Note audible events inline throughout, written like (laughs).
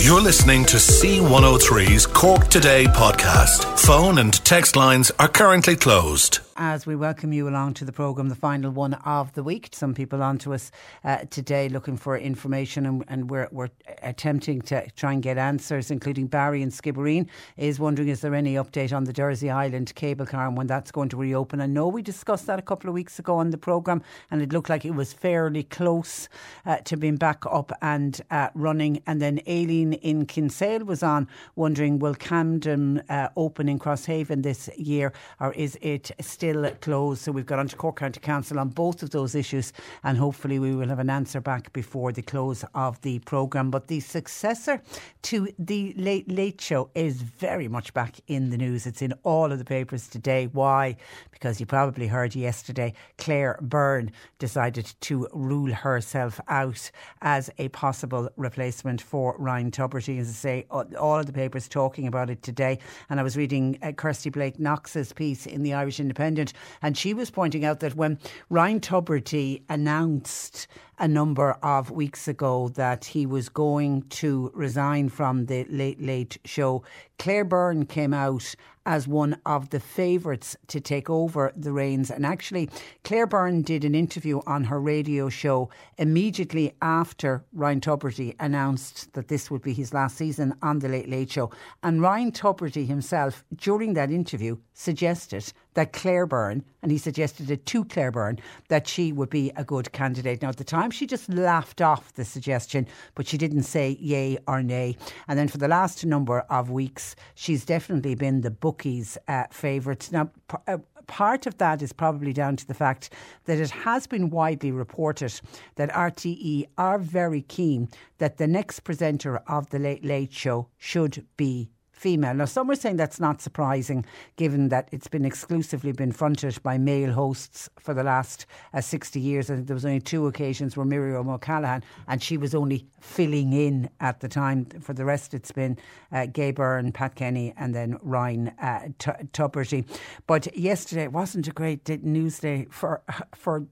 You're listening to C103's Cork Today podcast. Phone and text lines are currently closed as we welcome you along to the programme, the final one of the week. Some people on to us uh, today looking for information, and, and, we're, we're attempting to try and get answers, including Barry and Skibbereen is wondering is there any update on the Dursey Island cable car and when that's going to reopen. I know we discussed that a couple of weeks ago on the programme, and it looked like it was fairly close uh, to being back up and uh, running. And then Aileen in Kinsale was on wondering will Camden uh, open in Crosshaven this year, or is it still still closed. So we've got onto Cork County Council on both of those issues, and hopefully we will have an answer back before the close of the programme. But the successor to the Late Late Show is very much back in the news. It's in all of the papers today. Why? Because you probably heard yesterday Claire Byrne decided to rule herself out as a possible replacement for Ryan Tubridy. As I say, all of the papers talking about it today. And I was reading uh, Kirsty Blake Knox's piece in the Irish Independent and she was pointing out that when Ryan Tubridy announced a number of weeks ago that he was going to resign from the Late Late Show, Claire Byrne came out as one of the favourites to take over the reins. And actually, Claire Byrne did an interview on her radio show immediately after Ryan Tubridy announced that this would be his last season on The Late Late Show. And Ryan Tubridy himself, during that interview, suggested that Claire Byrne, and he suggested it to Claire Byrne, that she would be a good candidate. Now, at the time, she just laughed off the suggestion, but she didn't say yay or nay. And then for the last number of weeks, she's definitely been the bookies' uh, favourite. Now, p- uh, part of that is probably down to the fact that it has been widely reported that RTE are very keen that the next presenter of the Late Late Show should be female. Now, some are saying that's not surprising, given that it's been exclusively been fronted by male hosts for the last uh, 60 years. I think there was only two occasions where Miriam O'Callaghan, and she was only filling in at the time. For the rest, it's been uh, Gay Byrne, Pat Kenny, and then Ryan uh, Tubridy. But yesterday wasn't a great news day for for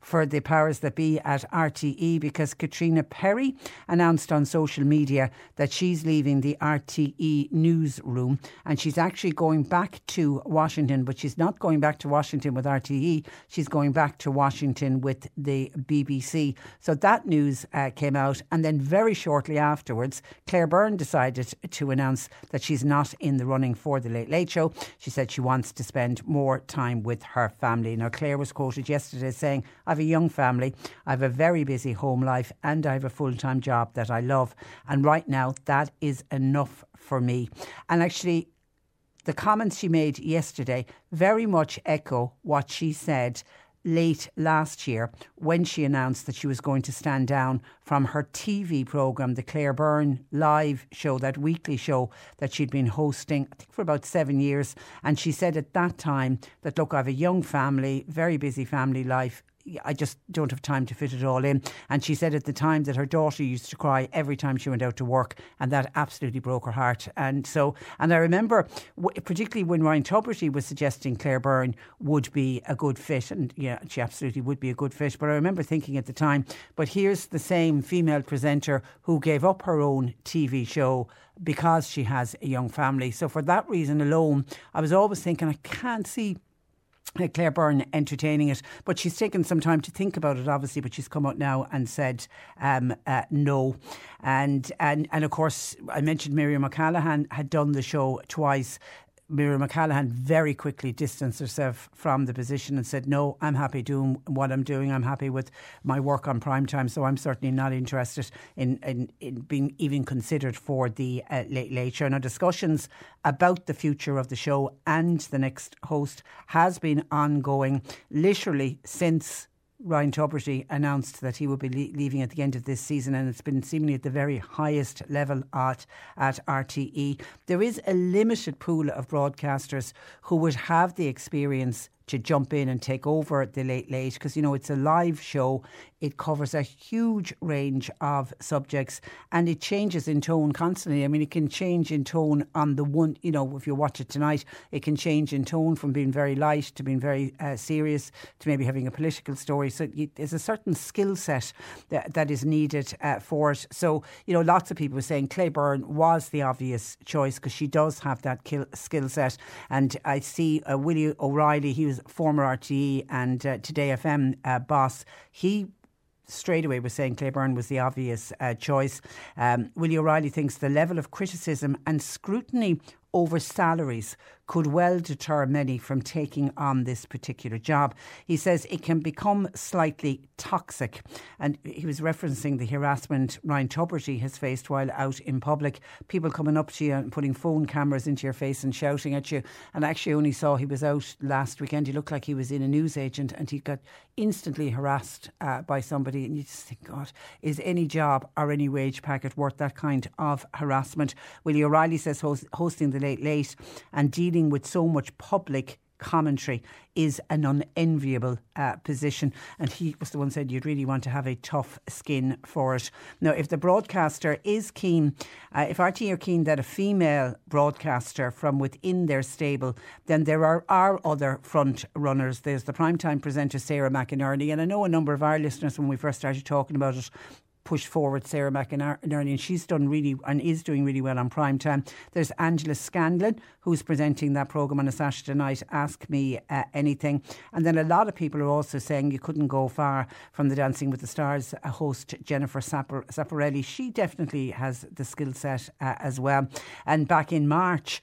for the powers that be at RTE because Caitríona Perry announced on social media that she's leaving the RTE newsroom and she's actually going back to Washington, but she's not going back to Washington with RTE. She's going back to Washington with the BBC. So that news uh, came out, and then very shortly afterwards, Claire Byrne decided to announce that she's not in the running for the Late Late Show. She said she wants to spend more time with her family. Now, Claire was quoted yesterday saying, have a young family, I have a very busy home life, and I have a full time job that I love. And right now, that is enough for me. And actually, the comments she made yesterday very much echo what she said late last year when she announced that she was going to stand down from her TV programme, the Claire Byrne live show, that weekly show that she'd been hosting, I think for about seven years. And she said at that time that, look, I have a young family, very busy family life. I just don't have time to fit it all in. And she said at the time that her daughter used to cry every time she went out to work, and that absolutely broke her heart. And so, and I remember, particularly when Ryan Tubridy was suggesting Claire Byrne would be a good fit, and yeah, she absolutely would be a good fit. But I remember thinking at the time, but here's the same female presenter who gave up her own TV show because she has a young family. So for that reason alone, I was always thinking, I can't see Claire Byrne entertaining it, but she's taken some time to think about it, obviously. But she's come out now and said um, uh, no, and and and of course, I mentioned Miriam O'Callaghan had done the show twice Miriam O'Callaghan very quickly distanced herself from the position and said, No, I'm happy doing what I'm doing. I'm happy with my work on prime time. So I'm certainly not interested in, in, in being even considered for the uh, Late Late Show. Now, discussions about the future of the show and the next host has been ongoing literally since Ryan Tubridy announced that he would be le- leaving at the end of this season, and it's been seemingly at the very highest level at, at RTE. There is a limited pool of broadcasters who would have the experience to jump in and take over at the late late because you know it's a live show. It covers a huge range of subjects and it changes in tone constantly. I mean, it can change in tone on the one, you know, if you watch it tonight, it can change in tone from being very light to being very uh, serious to maybe having a political story. So there's a certain skill set that, that is needed uh, for it. So, you know, lots of people were saying Claire Byrne was the obvious choice because she does have that skill set. And I see uh, Willie O'Reilly, he was former RTE and uh, Today FM uh, boss. He straight away was saying Claire Byrne was the obvious uh, choice. Um, Willie O'Reilly thinks the level of criticism and scrutiny over salaries could well deter many from taking on this particular job. He says it can become slightly toxic. And he was referencing the harassment Ryan Tubridy has faced while out in public. People coming up to you and putting phone cameras into your face and shouting at you. And actually, only saw he was out last weekend. He looked like he was in a newsagent and he got instantly harassed uh, by somebody. And you just think, God, is any job or any wage packet worth that kind of harassment? Willie O'Reilly says host, hosting the late late and dealing with so much public commentary is an unenviable uh, position. And he was the one said you'd really want to have a tough skin for it. Now, if the broadcaster is keen, uh, if RT are keen that a female broadcaster from within their stable, then there are, are other front runners. There's the primetime presenter Sarah McInerney, and I know a number of our listeners when we first started talking about it pushed forward Sarah McInerney, and she's done really and is doing really well on prime time. There's Angela Scanlon, who's presenting that programme on a Saturday night, Ask Me uh, Anything. And then a lot of people are also saying you couldn't go far from the Dancing with the Stars host, Jennifer Zamparelli. She definitely has the skill set uh, as well. And back in March,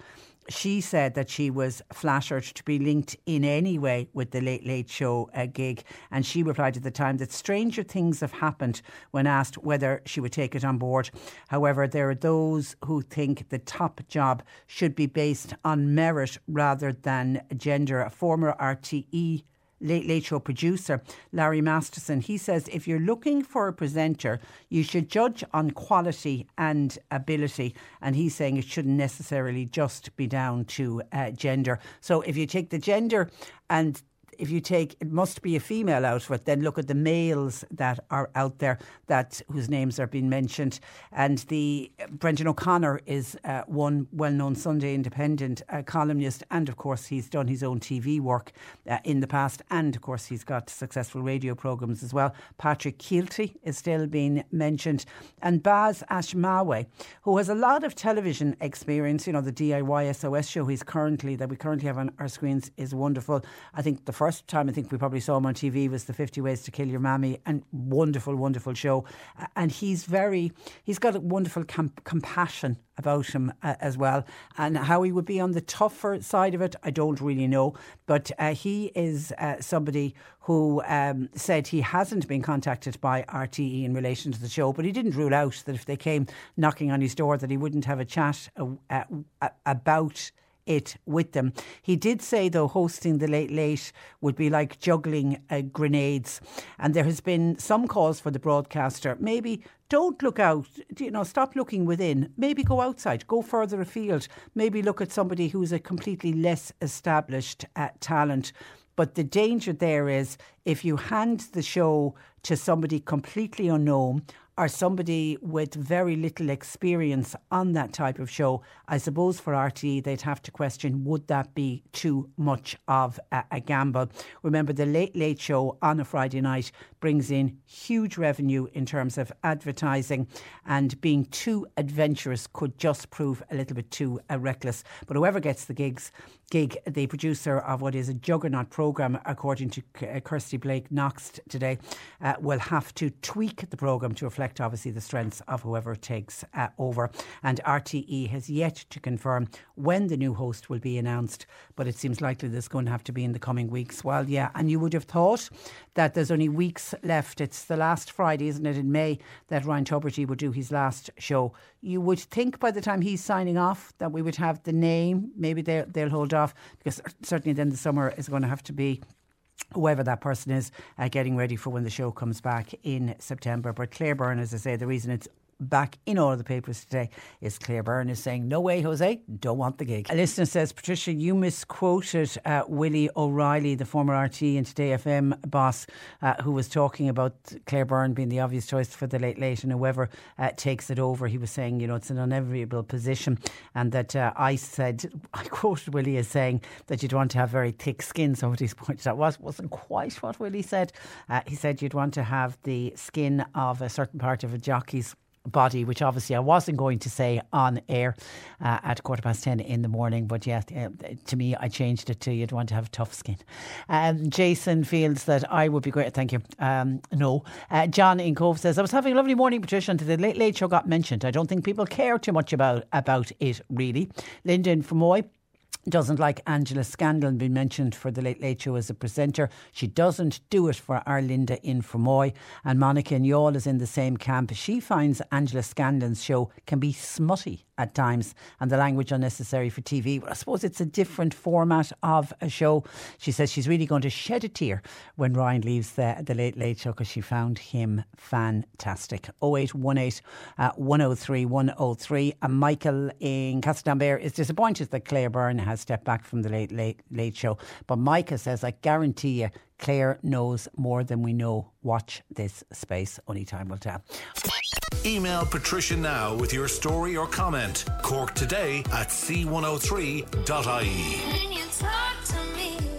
she said that she was flattered to be linked in any way with the Late Late Show uh, gig. And she replied at the time that stranger things have happened when asked whether she would take it on board. However, there are those who think the top job should be based on merit rather than gender. A former RTE Late Late Show producer, Larry Masterson, he says if you're looking for a presenter, you should judge on quality and ability. And he's saying it shouldn't necessarily just be down to uh, gender. So if you take the gender and if you take it must be a female out of it, then look at the males that are out there that whose names are being mentioned. And the Brendan O'Connor is uh, one well-known Sunday Independent uh, columnist, and of course he's done his own TV work uh, in the past, and of course he's got successful radio programs as well. Patrick Kielty is still being mentioned, and Baz Ashmawy, who has a lot of television experience. You know the DIY SOS show he's currently that we currently have on our screens is wonderful. I think the first time I think we probably saw him on TV was the 50 Ways to Kill Your Mammy and wonderful, wonderful show. And he's very, he's got a wonderful com- compassion about him uh, as well. And how he would be on the tougher side of it, I don't really know. But uh, he is uh, somebody who um, said he hasn't been contacted by RTE in relation to the show, but he didn't rule out that if they came knocking on his door, that he wouldn't have a chat uh, uh, about it with them. He did say, though, hosting the Late Late would be like juggling uh, grenades. And there has been some calls for the broadcaster maybe don't look out, you know, stop looking within. Maybe go outside, go further afield. Maybe look at somebody who's a completely less established uh, talent. But the danger there is if you hand the show to somebody completely unknown or somebody with very little experience on that type of show, I suppose for RTE they'd have to question would that be too much of a, a, gamble? Remember, the Late Late Show on a Friday night brings in huge revenue in terms of advertising, and being too adventurous could just prove a little bit too uh, reckless. But whoever gets the gigs, gig, the producer of what is a juggernaut programme, according to uh, Kirsty Blake Knox today, uh, will have to tweak the programme to reflect obviously the strengths of whoever takes uh, over. And RTE has yet to confirm when the new host will be announced, but it seems likely this is going to have to be in the coming weeks. Well, yeah, and you would have thought that there's only weeks left. It's the last Friday, isn't it, in May, that Ryan Tubridy would do his last show. You would think by the time he's signing off that we would have the name. Maybe they'll, they'll hold off because certainly then the summer is going to have to be whoever that person is, uh, getting ready for when the show comes back in September. But Claire Byrne, as I say, the reason it's back in all of the papers today is Claire Byrne is saying, No way, Jose, don't want the gig. A listener says, Patricia, you misquoted uh, Willie O'Reilly, the former RT and Today FM boss, uh, who was talking about Claire Byrne being the obvious choice for the late late, and whoever uh, takes it over, he was saying, you know, it's an unenviable position. And that uh, I said, (laughs) I quoted Willie as saying that you'd want to have very thick skin. Somebody's (laughs) pointed out was, wasn't quite what Willie said. Uh, he said you'd want to have the skin of a certain part of a jockey's body, which obviously I wasn't going to say on air uh, at quarter past 10 in the morning. But yeah, uh, to me, I changed it to you'd want to have tough skin. Um, Jason feels that I would be great. Thank you. Um, no. Uh, John in Cobh says, I was having a lovely morning, Patricia, until the late, late show got mentioned. I don't think people care too much about, about it, really. Lyndon from Moy doesn't like Angela Scanlon being mentioned for the Late Late Show as a presenter. She doesn't do it for our Linda in Fermoy. And Monica Youghal is in the same camp. She finds Angela Scanlon's show can be smutty at times and the language unnecessary for TV. But I suppose it's a different format of a show. She says she's really going to shed a tear when Ryan leaves the, the Late Late Show because she found him fantastic. 0818 uh, 103 103. And Michael in Castletownbere is disappointed that Claire Byrne has stepped back from the Late Late Late Show. But Micah says, I guarantee you, Claire knows more than we know. Watch this space. Only time will tell. Email Patricia now with your story or comment. Cork today at c103.ie.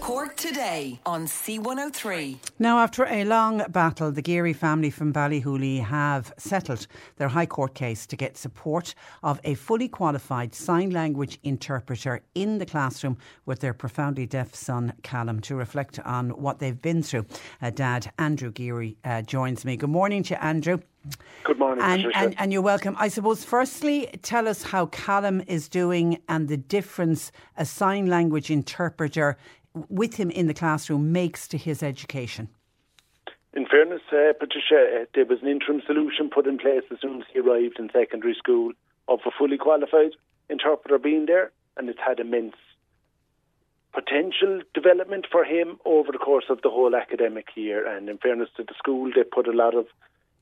Cork today on C103. Now, after a long battle, the Geary family from Ballyhooly have settled their High Court case to get support of a fully qualified sign language interpreter in the classroom with their profoundly deaf son, Calum, to reflect on what they've been through. Uh, Dad, Andrew Geary, uh, joins me. Good morning to you, Andrew. Good morning, and, and, and, you're welcome. I suppose, firstly, tell us how Calum is doing and the difference a sign language interpreter with him in the classroom makes to his education? In fairness, uh, Patricia, uh, there was an interim solution put in place as soon as he arrived in secondary school of a fully qualified interpreter being there, and it's had immense potential development for him over the course of the whole academic year. And in fairness to the school, they put a lot of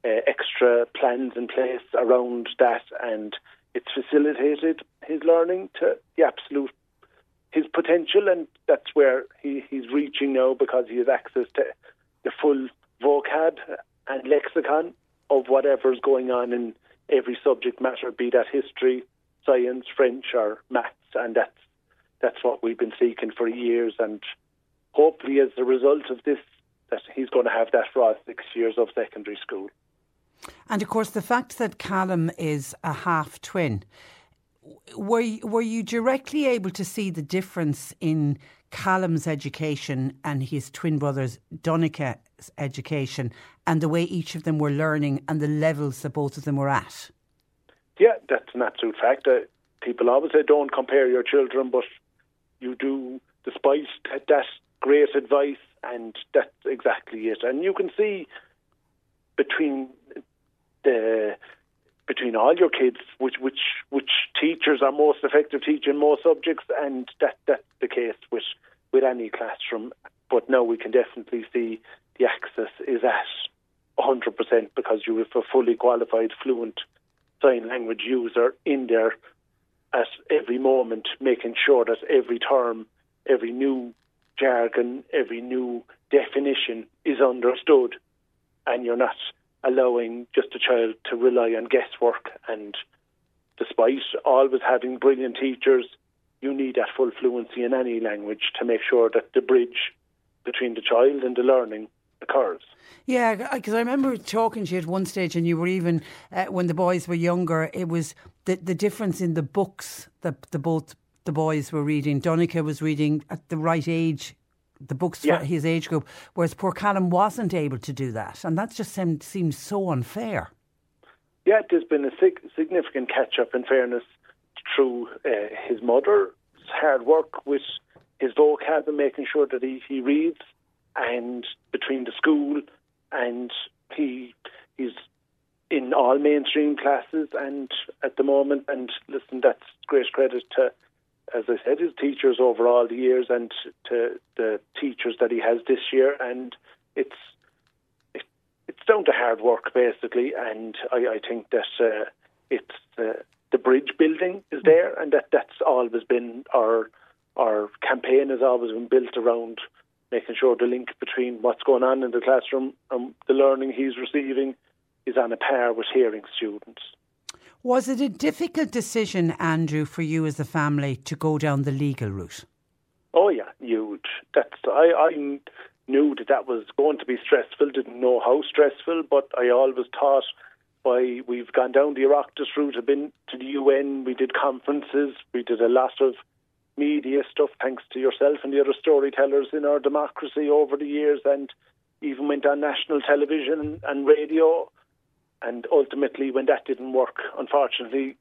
uh, extra plans in place around that, and it's facilitated his learning to the absolute his potential, and that's where he, he's reaching now because he has access to the full vocab and lexicon of whatever's going on in every subject matter, be that history, science, French, or maths, and that's that's what we've been seeking for years. And hopefully, as a result of this, that he's going to have that for all six years of secondary school. And of course, the fact that Calum is a half twin were you, were you directly able to see the difference in Calum's education and his twin brother's Donica's education and the way each of them were learning and the levels that both of them were at? Yeah, that's an absolute fact. Uh, people always say don't compare your children, but you do, despite that, that great advice, and that's exactly it. And you can see between the between all your kids, which which which teachers are most effective teaching most subjects, and that that's the case with with any classroom. But now we can definitely see the access is at 100% because you have a fully qualified, fluent sign language user in there at every moment, making sure that every term, every new jargon, every new definition is understood, and you're not allowing just a child to rely on guesswork. And despite always having brilliant teachers, you need that full fluency in any language to make sure that the bridge between the child and the learning occurs. Yeah, because I remember talking to you at one stage, and you were even uh, when the boys were younger. It was the the difference in the books that the both the boys were reading. Donica was reading at the right age the books yeah. for his age group, whereas poor Calum wasn't able to do that, and that just seemed, seems so unfair. Yeah, there's been a sig- significant catch up in fairness through uh, his mother's hard work with his vocab and making sure that he, he reads, and between the school and he he's in all mainstream classes and at the moment and listen that's great credit to as I said, his teachers over all the years and to the teachers that he has this year. And it's it, it's down to hard work basically, and I, I think that uh, it's uh, the bridge building is there, and that that's always been our our campaign has always been built around making sure the link between what's going on in the classroom and the learning he's receiving is on a par with hearing students. Was it a difficult decision, Andrew, for you as a family to go down the legal route? Oh yeah, huge. That's I, I knew that that was going to be stressful. Didn't know how stressful, but I always thought by we've gone down the Oireachtas route, have been to the UN, we did conferences, we did a lot of media stuff, thanks to yourself and the other storytellers in our democracy over the years, and even went on national television and radio. And ultimately, when that didn't work, unfortunately,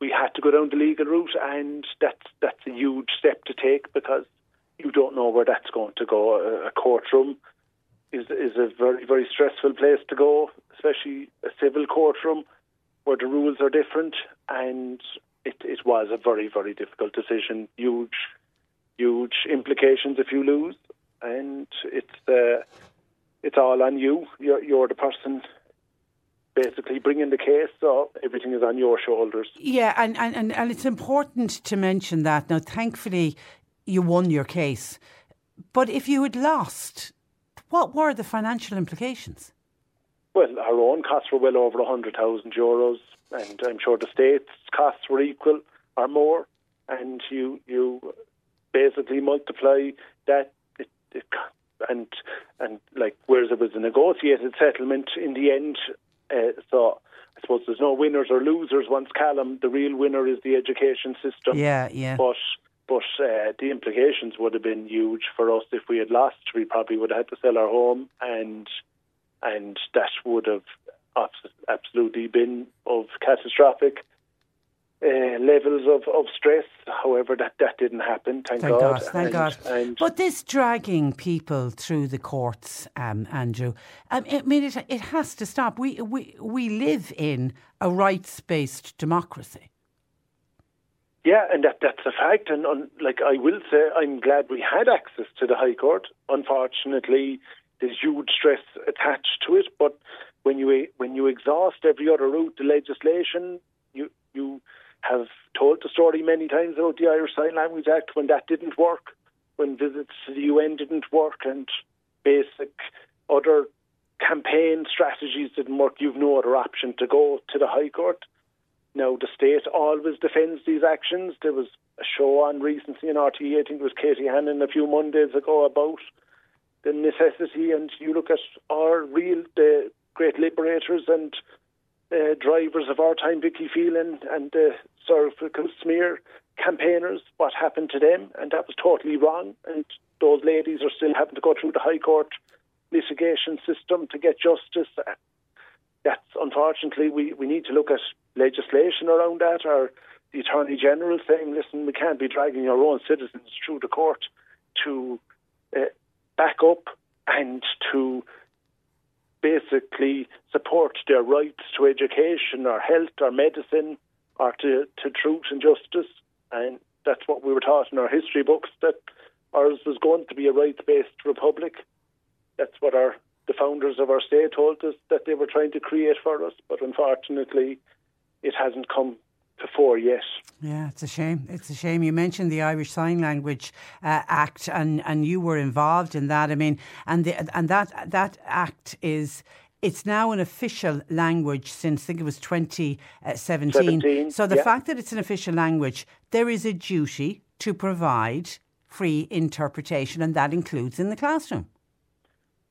we had to go down the legal route, and that's that's a huge step to take because you don't know where that's going to go. A, courtroom is is a very very stressful place to go, especially a civil courtroom where the rules are different, and it, it was a very, very difficult decision. Huge, huge implications if you lose, and it's uh, it's all on you. You're, you're the person basically bringing the case, so everything is on your shoulders. Yeah, and, and, and it's important to mention that. Now, thankfully, you won your case. But if you had lost, what were the financial implications? Well, our own costs were well over 100,000 euros and I'm sure the state's costs were equal or more, and you you basically multiply that, it, it, and and like whereas it was a negotiated settlement in the end, uh, so. I suppose there's no winners or losers once Callum. The real winner is the education system. Yeah, yeah. But but uh, the implications would have been huge for us if we had lost. We probably would have had to sell our home, and and that would have absolutely been of catastrophic uh, levels of, of stress. However, that, that didn't happen. Thank, thank God. God. Thank and, God. And but this dragging people through the courts, um, Andrew, um, I mean, it, it has to stop. We, we, we live in a rights based democracy. Yeah, and that that's a fact. And on, like I will say, I'm glad we had access to the High Court. Unfortunately, there's huge stress attached to it, but when you when you exhaust every other route, the legislation, you you have told the story many times about the Irish Sign Language Act when that didn't work, when visits to the UN didn't work, and basic other campaign strategies didn't work. You've no other option to go to the High Court. Now the state always defends these actions. There was a show on recently in RTE, I think it was Katie Hannon a few Mondays ago about the necessity, and you look at our real the great liberators and uh, drivers of our time, Vicky Phelan and uh, Sir Smear campaigners, what happened to them, and that was totally wrong. And those ladies are still having to go through the High Court litigation system to get justice. That's unfortunately, we, we need to look at legislation around that, or the Attorney General saying, listen, we can't be dragging our own citizens through the court to uh, back up and to basically support their rights to education or health or medicine or to, to truth and justice. And that's what we were taught in our history books that ours was going to be a rights based republic. That's what our the founders of our state told us that they were trying to create for us, but unfortunately it hasn't come before yes. Yeah, it's a shame. It's a shame. You mentioned the Irish Sign Language uh, Act, and, and you were involved in that. I mean, and the, and that that act is. It's now an official language since I think it was 2017. so the yeah. fact that it's an official language, there is a duty to provide free interpretation, and that includes in the classroom.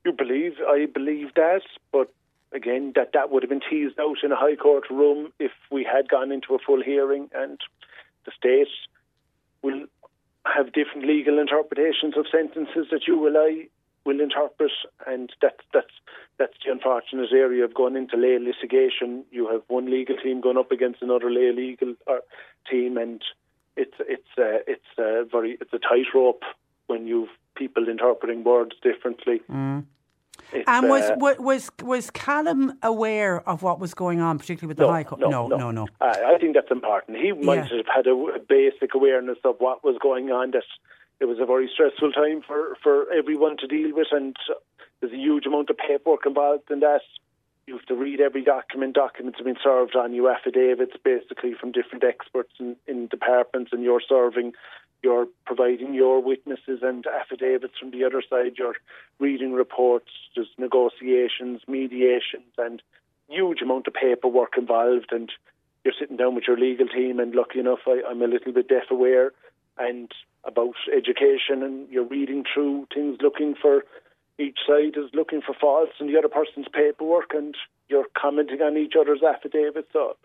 You believe, I believe that, but again, that that would have been teased out in a High Court room if we had gone into a full hearing, and the state will have different legal interpretations of sentences that you will I will interpret, and that's that's that's the unfortunate area of going into lay litigation. You have one legal team going up against another lay legal uh, team, and it's it's uh, it's uh, very it's a tightrope when you've people interpreting words differently. Mm. And was, uh, was was Calum aware of what was going on, particularly with the no, High Court? No, no, no. no. no. I, I think that's important. He might Yeah. have had a, a basic awareness of what was going on. That it was a very stressful time for for everyone to deal with, and there's a huge amount of paperwork involved in that. You have to read every document. Documents have been served on you, affidavits basically from different experts in, in departments, and you're serving, you're providing your witnesses and affidavits from the other side. You're reading reports. There's negotiations, mediations, and huge amount of paperwork involved. And you're sitting down with your legal team, and lucky enough, I, I'm a little bit deaf aware and about education, and you're reading through things, looking for each side is looking for faults in the other person's paperwork, and you're commenting on each other's affidavits. So,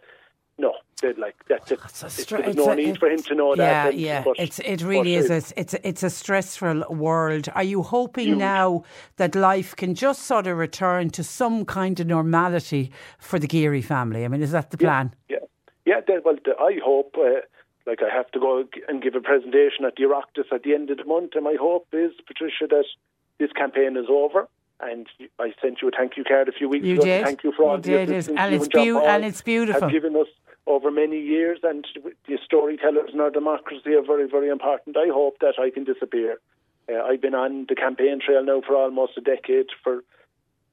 no, like that. that there's no a, need for him to know yeah, that. Yeah, yeah. It's it really is. A, it's it's a stressful world. Are you hoping huge. now that life can just sort of return to some kind of normality for the Geary family? I mean, is that the plan? Yeah, yeah. yeah well, I hope. Uh, like I have to go and give a presentation at the Oireachtas at the end of the month, and my hope is, Patricia, that this campaign is over. And I sent you a thank you card a few weeks you ago. Did. Thank you for all you the did. assistance and it's, beau- and it's beautiful. Have given us over many years, and the storytellers in our democracy are very, very important. I hope that I can disappear. Uh, I've been on the campaign trail now for almost a decade for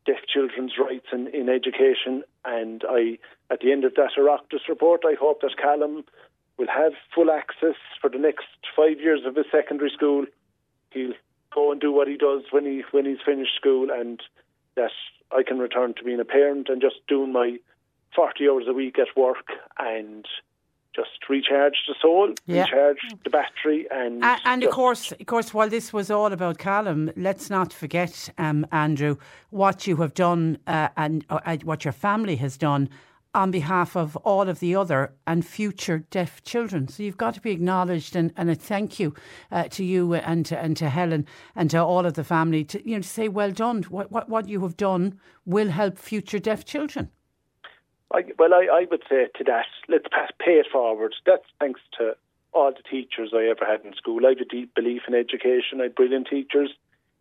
deaf children's rights in, in education, and I, at the end of that Oireachtas report, I hope that Calum will have full access for the next five years of his secondary school. He'll go and do what he does when he when he's finished school, and that I can return to being a parent and just doing my forty hours a week at work and just recharge the soul, yeah. recharge the battery, and and, and of course, of course, while this was all about Calum, let's not forget, um, Andrew, what you have done uh, and uh, what your family has done on behalf of all of the other and future deaf children. So you've got to be acknowledged and, and a thank you uh, to you and to, and to Helen and to all of the family to you know to say well done. What what, what you have done will help future deaf children. I, well, I, I would say to that, let's pass, pay it forward. That's thanks to all the teachers I ever had in school. I have a deep belief in education. I had brilliant teachers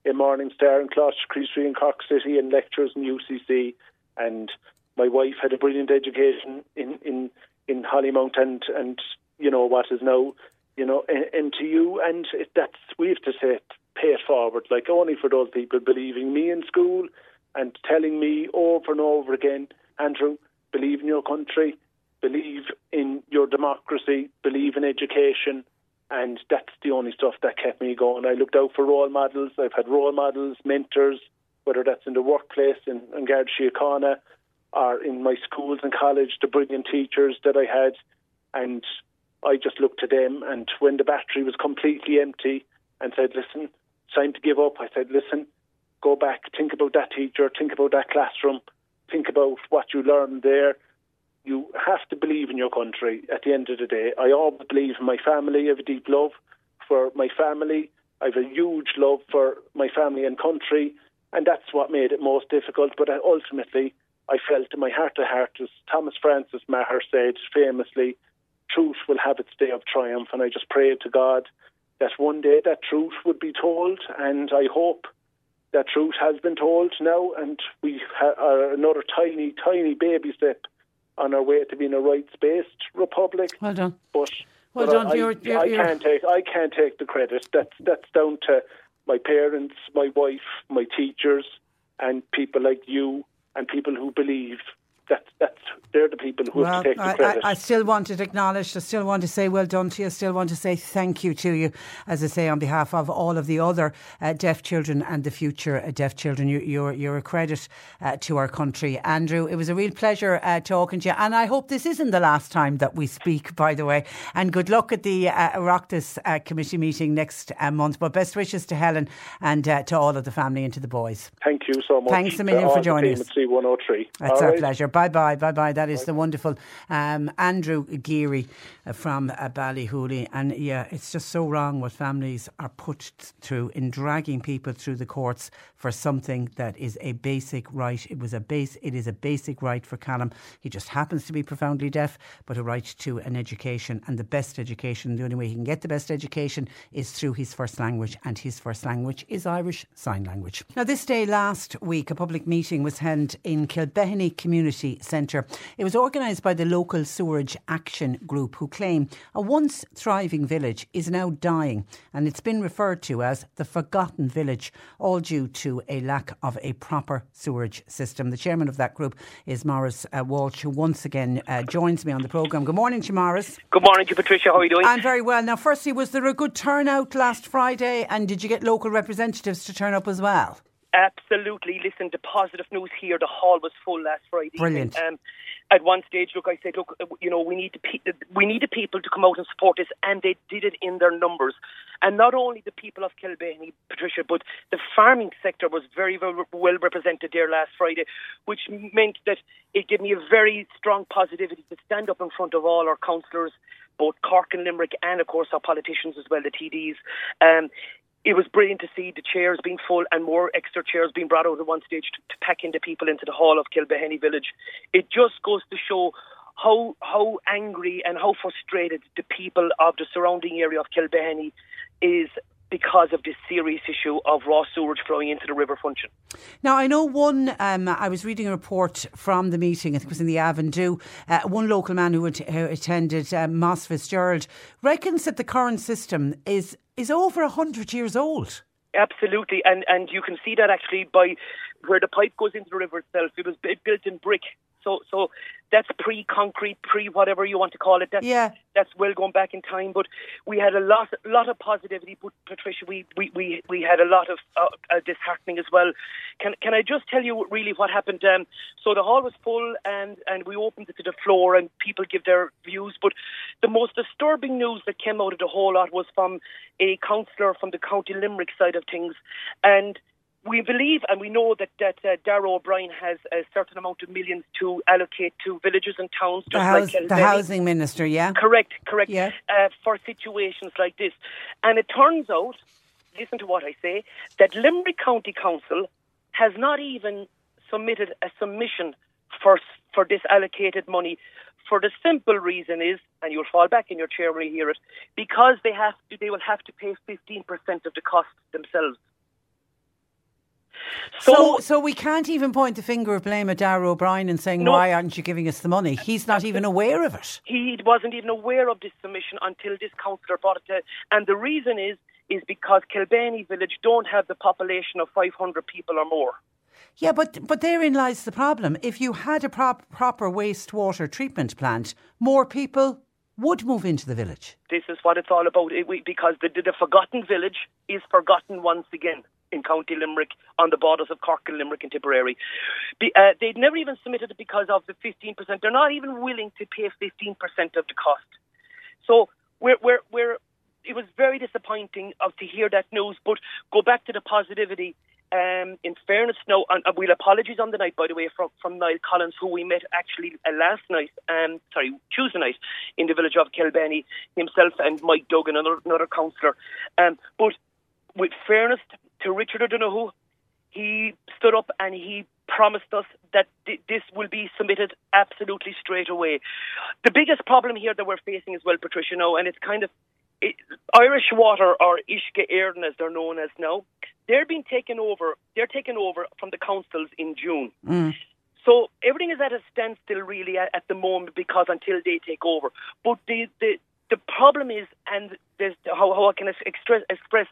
in Morningstar and Coláiste Chríost Rí and Cork City and lecturers in UCC and my wife had a brilliant education in in in Hollymount and and you know what is now you know MTU and it, that's we have to say pay it forward like only for those people believing me in school and telling me over and over again Andrew believe in your country believe in your democracy believe in education and that's the only stuff that kept me going. I looked out for role models. I've had role models mentors whether that's in the workplace in, in Garda Síochána or in my schools and college, the brilliant teachers that I had, and I just looked to them. And when the battery was completely empty, and said, "Listen, time to give up," I said, "Listen, go back, think about that teacher, think about that classroom, think about what you learned there." You have to believe in your country at the end of the day. I always believe in my family. I have a deep love for my family. I have a huge love for my family and country, and that's what made it most difficult. But ultimately, I felt in my heart to heart, as Thomas Francis Meagher said famously, truth will have its day of triumph. And I just prayed to God that one day that truth would be told. And I hope that truth has been told now. And we are another tiny, tiny baby step on our way to being a rights based republic. Well done. But, well but done. I, you're, you're, I, can't take I can't take the credit. That's that's down to my parents, my wife, my teachers, and people like you and people who believe that that's they're the people who well, have to take the credit. I, I, still want it acknowledged. I still want to say well done to you. I still want to say thank you to you, as I say, on behalf of all of the other uh, deaf children and the future uh, deaf children. You, are you're, you're a credit uh, to our country, Andrew. It was a real pleasure uh, talking to you, and I hope this isn't the last time that we speak. By the way, and good luck at the uh, Oireachtas uh, committee meeting next uh, month. But best wishes to Helen and to all of the family and to the boys. Thank you so much. Thanks a million for joining us. C103. That's all our right. pleasure. Bye bye. Bye bye. That is bye. the wonderful um, Andrew Geary uh, from uh, Ballyhooly. And yeah, it's just so wrong what families are put through in dragging people through the courts for something that is a basic right. It was a base. It is a basic right for Calum. He just happens to be profoundly deaf, but a right to an education and the best education. The only way he can get the best education is through his first language, and his first language is Irish Sign Language. Now, this day last week, a public meeting was held in Kilbehenny Community Centre. It was organised by the local Sewerage Action Group, who claim a once thriving village is now dying, and it's been referred to as the forgotten village, all due to a lack of a proper sewerage system. The chairman of that group is Morris uh, Walsh, who once again uh, joins me on the programme. Good morning to Morris. Good morning to Patricia. How are you doing? I'm very well. Now, firstly, was there a good turnout last Friday, and did you get local representatives to turn up as well? Absolutely. Listen, the positive news here, the hall was full last Friday. Brilliant. Um, at one stage, look, I said, look, you know, we need the pe- we need the people to come out and support this, and they did it in their numbers. And not only the people of Kilbenny, Patricia, but the farming sector was very, very well represented there last Friday, which meant that it gave me a very strong positivity to stand up in front of all our councillors, both Cork and Limerick, and of course our politicians as well, the TDs. Um, it was brilliant to see the chairs being full and more extra chairs being brought out at one stage to, to pack into people into the hall of Kilbehenny Village. It just goes to show how how angry and how frustrated the people of the surrounding area of Kilbehenny is because of this serious issue of raw sewage flowing into the river Funchion. Now, I know one, um, I was reading a report from the meeting, I think it was in the Avondhu, uh, one local man who, who attended um, Moss Fitzgerald reckons that the current system is, is over 100 years old. Absolutely, and, and you can see that actually by where the pipe goes into the river itself. It was built in brick so so that's pre-concrete, pre-whatever you want to call it. That's, yeah. that's well going back in time. But we had a lot lot of positivity. But Patricia, we we, we, we had a lot of uh, uh, disheartening as well. Can can I just tell you really what happened? Um, so the hall was full, and and we opened it to the floor, and people give their views. But the most disturbing news that came out of the whole lot was from a councillor from the County Limerick side of things, and we believe and we know that, that uh, Darragh O'Brien has a certain amount of millions to allocate to villages and towns. Just the, house, like the housing minister, yeah? Correct, correct. Yeah. Uh, for situations like this. And it turns out, listen to what I say, that Limerick County Council has not even submitted a submission for, for this allocated money for the simple reason is, and you'll fall back in your chair when you hear it, because they have to, they will have to pay 15% of the cost themselves. So, so, so, we can't even point the finger of blame at Darragh O'Brien and saying, no, why aren't you giving us the money? He's not even aware of it. He wasn't even aware of this submission until this councillor brought it to. And the reason is, is because Kilbenny Village don't have the population of 500 people or more. Yeah, but but therein lies the problem. If you had a prop, proper wastewater treatment plant, more people would move into the village. This is what it's all about. It, we, because the, the forgotten village is forgotten once again in County Limerick on the borders of Cork and Limerick and Tipperary. Be, uh, they'd never even submitted it because of the 15%. They're not even willing to pay 15% of the cost. So we're, we're, we're, it was very disappointing of, to hear that news, but go back to the positivity. Um, in fairness, no, and, and we'll apologies on the night, by the way, from, from Niall Collins, who we met actually uh, last night, um, sorry, Tuesday night, in the village of Kilbenny, himself and Mike Duggan, another, another councillor. Um, but with fairness to Richard O'Donoghue, he stood up and he promised us that th- this will be submitted absolutely straight away. The biggest problem here that we're facing as well, Patricia, now, and it's kind of it, Irish Water or Uisce Éireann as they're known as now, they're being taken over. They're taken over from the councils in June. Mm. So everything is at a standstill really at, at, the moment because until they take over. But the the, the problem is, and how, how I can express, express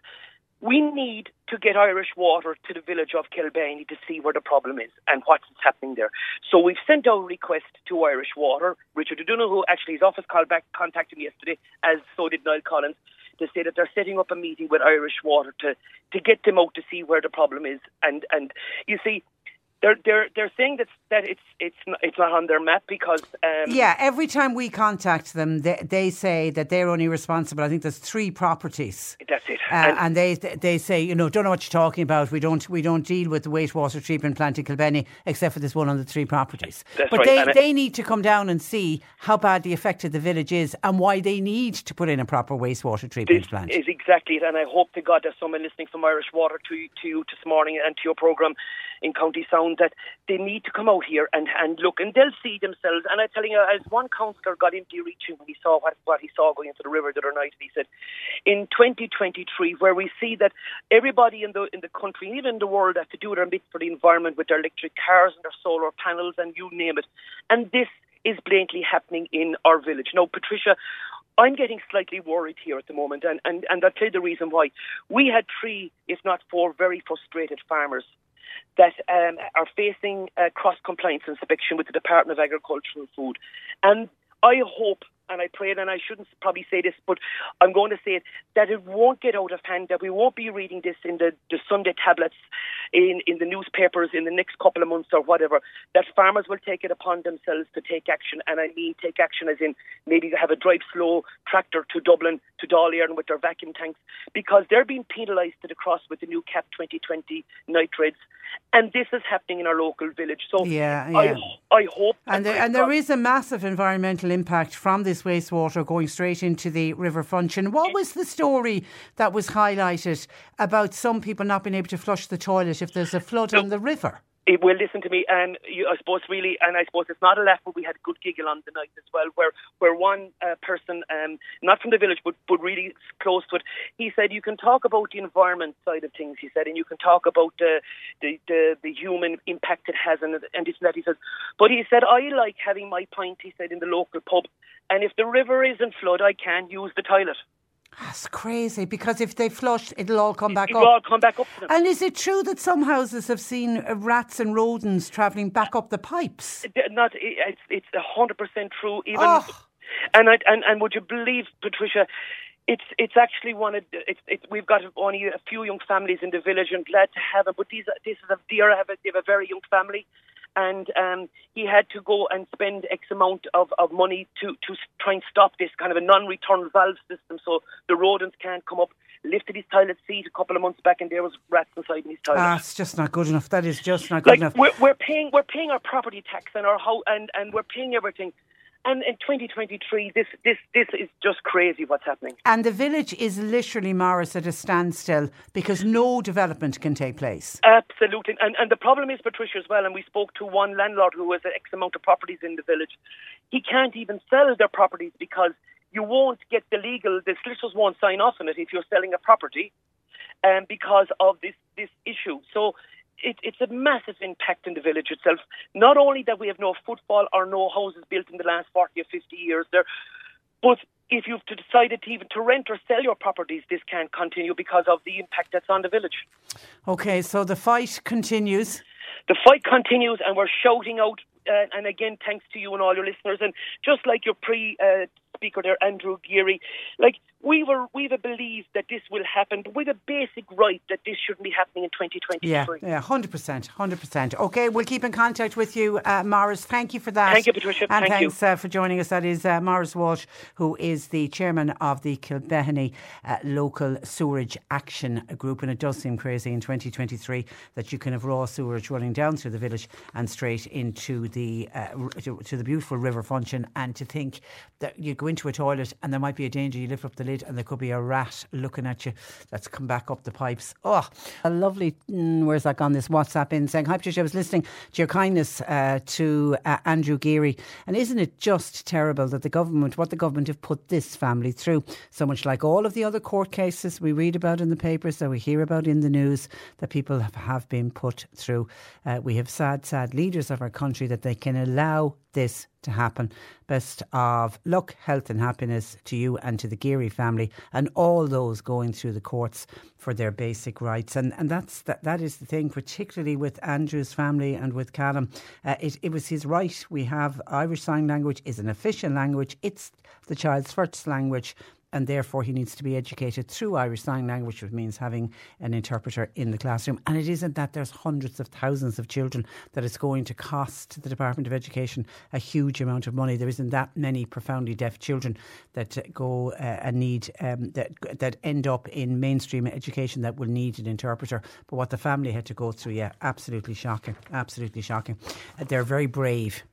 we need to get Irish water to the village of Kilbenny to see where the problem is and what's happening there. So we've sent out a request to Irish Water. Richard O'Donoghue, actually, his office called back, contacted me yesterday, as so did Niall Collins, to say that they're setting up a meeting with Irish Water to, to get them out to see where the problem is. And, and you see, they're they're they're saying that that it's it's not, it's not on their map because um, yeah every time we contact them they, they say that they're only responsible. I think there's three properties. That's it. Uh, and, and, they they say you know don't know what you're talking about. We don't we don't deal with the wastewater treatment plant in Kilbenny except for this one on the three properties. That's but right. they they need to come down and see how badly affected the village is and why they need to put in a proper wastewater treatment plant. is exactly it and I hope to God there's someone listening from Irish Water to to you this morning and to your programme in County Sound that they need to come out here and, and look, and they'll see themselves. And I'm telling you, as one councillor got empty reaching when he saw what, what he saw going into the river the other night, he said, in 2023, where we see that everybody in the in the country, even in the world, have to do their bit for the environment with their electric cars and their solar panels and you name it, and this is blatantly happening in our village. Now, Patricia, I'm getting slightly worried here at the moment, and, and, and I'll tell you the reason why. We had three, if not four, very frustrated farmers that um, are facing uh, cross compliance inspection with the Department of Agriculture and Food. And I hope and I pray, and I shouldn't probably say this, but I'm going to say it, that it won't get out of hand, that we won't be reading this in the, the Sunday tablets, in, in the newspapers in the next couple of months or whatever, that farmers will take it upon themselves to take action. And I mean take action as in maybe have a drive slow tractor to Dublin, to Dáil with their vacuum tanks, because they're being penalised to the cross with the new CAP 2020 nitrates. And this is happening in our local village. So yeah, yeah. I, I hope. And, there, and there is a massive environmental impact from this wastewater going straight into the river Funchion. What was the story that was highlighted about some people not being able to flush the toilet if there's a flood no. in the river? it will listen to me, and you, I suppose really, and I suppose it's not a laugh, but we had a good giggle on the night as well, where where one uh, person, um, not from the village, but but really close to it, he said you can talk about the environment side of things, he said, and you can talk about the the the, the human impact it has, and and this and that. He said, but he said I like having my pint, he said, in the local pub, and if the river is in flood, I can use the toilet. That's crazy because if they flush, it'll all come back it'll up. all come back up. And is it true that some houses have seen uh, rats and rodents travelling back up the pipes? Not, it's it's hundred percent true. Even, oh. and I, and and would you believe, Patricia? It's it's actually one of it's, it's we've got only a few young families in the village and glad to have them. But these this is a dear have a, they have a very young family and um, he had to go and spend X amount of, of money to, to try and stop this kind of a non-return valve system so the rodents can't come up. Lifted his toilet seat a couple of months back, and there was rats inside in his toilet. Ah, it's just not good enough. That is just not good like, enough. We're, we're paying we're paying our property tax and our house, and, and we're paying everything. And in 2023, this, this, this is just crazy what's happening. And the village is literally, Morris, at a standstill because no development can take place. Absolutely. And, and the problem is, Patricia, as well, and we spoke to one landlord who has X amount of properties in the village. He can't even sell their properties because you won't get the legal, the solicitors won't sign off on it if you're selling a property um, because of this, this issue. So it, it's a massive impact in the village itself. Not only that we have no footfall or no houses built in the last 40 or 50 years there, but if you've decided to even to rent or sell your properties, this can't continue because of the impact that's on the village. Okay, so the fight continues. The fight continues, and we're shouting out. Uh, and again, thanks to you and all your listeners. And just like your pre uh, speaker there, Andrew Geary, like we were we've a belief that this will happen, but we've a basic right that this shouldn't be happening in 2023. Yeah, yeah, hundred percent, hundred percent. Okay, we'll keep in contact with you, uh, Morris. Thank you for that. Thank you, Patricia. And Thank thanks uh, for joining us. That is uh, Morris Walsh, who is the chairman of the Kilbehenny uh, Local Sewerage Action Group, and it does seem crazy in 2023 that you can have raw sewage running down through the village and straight into the uh, to, to the beautiful River Funchion, and to think that you go into a toilet and there might be a danger. You lift up the lid and there could be a rat looking at you that's come back up the pipes. Oh, a lovely, mm, where's that gone? This WhatsApp in saying, Hi, Patricia, I was listening to your kindness uh, to uh, Andrew Geary. And isn't it just terrible that the government, what the government have put this family through? So much like all of the other court cases we read about in the papers, that we hear about in the news, that people have, have been put through. Uh, we have sad, sad leaders of our country that they can allow this to happen. Best of luck, health, and happiness to you and to the Geary family and all those going through the courts for their basic rights. And and that's that, that is the thing, particularly with Andrew's family and with Calum. Uh, it, it was his right. We have Irish Sign Language is an official language. It's the child's first language and therefore he needs to be educated through Irish Sign Language, which means having an interpreter in the classroom. And it isn't that there's hundreds of thousands of children that it's going to cost the Department of Education a huge amount of money. There isn't that many profoundly deaf children that go uh, and need um, that that end up in mainstream education that will need an interpreter. But what the family had to go through, yeah, absolutely shocking, absolutely shocking. They're very brave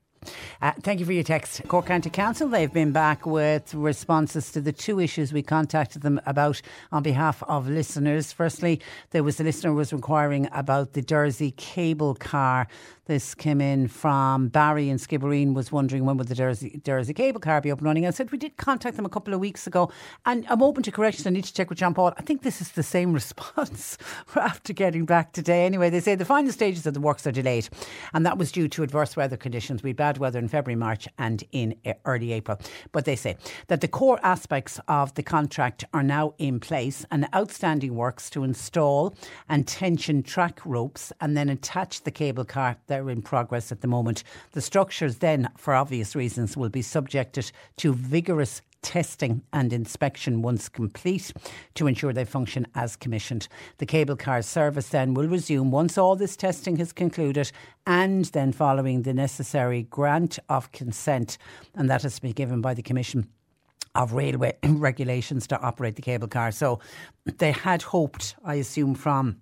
Uh, thank you for your text. Cork County Council, they've been back with responses to the two issues we contacted them about on behalf of listeners. Firstly, there was a listener was inquiring about the Dursey cable car this came in from Barry and Skibbereen, was wondering when would the Dursey cable car be up and running. I said we did contact them a couple of weeks ago, and I'm open to correction. I need to check with John Paul. I think this is the same (laughs) response (laughs) after getting back today. Anyway, they say the final stages of the works are delayed, and that was due to adverse weather conditions. We had bad weather in February, March, and in eh, early April. But they say that the core aspects of the contract are now in place, and outstanding works to install and tension track ropes and then attach the cable car they're in progress at the moment. The structures then, for obvious reasons, will be subjected to vigorous testing and inspection once complete to ensure they function as commissioned. The cable car service then will resume once all this testing has concluded and then following the necessary grant of consent, and that has to be given by the Commission of railway (coughs) regulations to operate the cable car. So they had hoped, I assume, from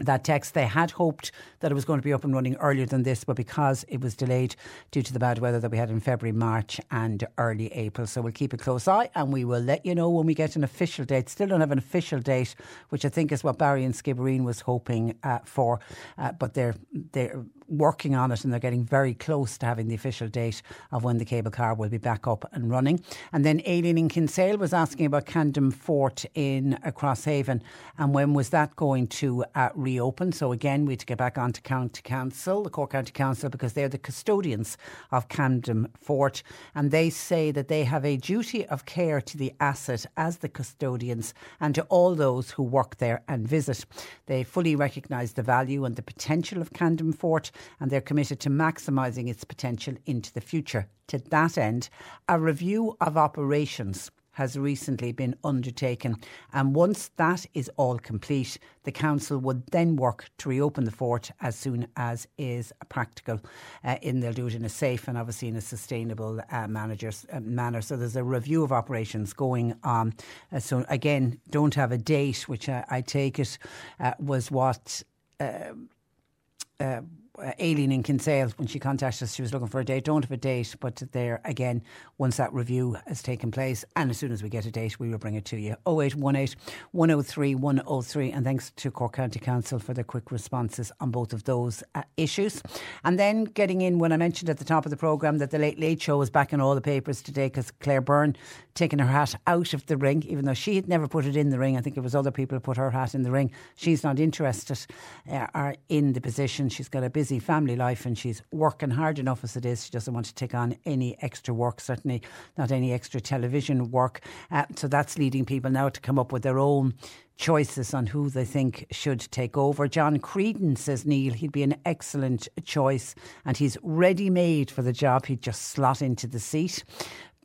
that text. They had hoped that it was going to be up and running earlier than this, but because it was delayed due to the bad weather that we had in February, March, and early April. So we'll keep a close eye and we will let you know when we get an official date. Still don't have an official date, which I think is what Barry and Skibbereen was hoping uh, for, uh, but they're they're working on it and they're getting very close to having the official date of when the cable car will be back up and running. And then Aileen in Kinsale was asking about Camden Fort in Crosshaven and when was that going to uh, reopen. So again, we had to get back onto County Council, the Cork County Council, because they're the custodians of Camden Fort, and they say that they have a duty of care to the asset as the custodians and to all those who work there and visit. They fully recognise the value and the potential of Camden Fort, and they're committed to maximising its potential into the future. To that end, a review of operations has recently been undertaken. And once that is all complete, the council would then work to reopen the fort as soon as is practical. Uh, in they'll do it in a safe and obviously in a sustainable uh, managers, uh, manner. So there's a review of operations going on. Uh, so again, don't have a date, which I, I take it uh, was what. Uh, Aileen in Kinsale, when she contacted us, she was looking for a date. Don't have a date, but there again, once that review has taken place, and as soon as we get a date, we will bring it to you. 0818 103 103. And thanks to Cork County Council for their quick responses on both of those uh, issues. And then getting in when I mentioned at the top of the programme that the Late Late Show was back in all the papers today because Claire Byrne taking her hat out of the ring, even though she had never put it in the ring. I think it was other people who put her hat in the ring. She's not interested uh, in the position. She's got a busy family life and she's working hard enough as it is. She doesn't want to take on any extra work, certainly not any extra television work. Uh, so that's leading people now to come up with their own choices on who they think should take over. John Creedon says Neil he'd be an excellent choice and he's ready made for the job. He'd just slot into the seat.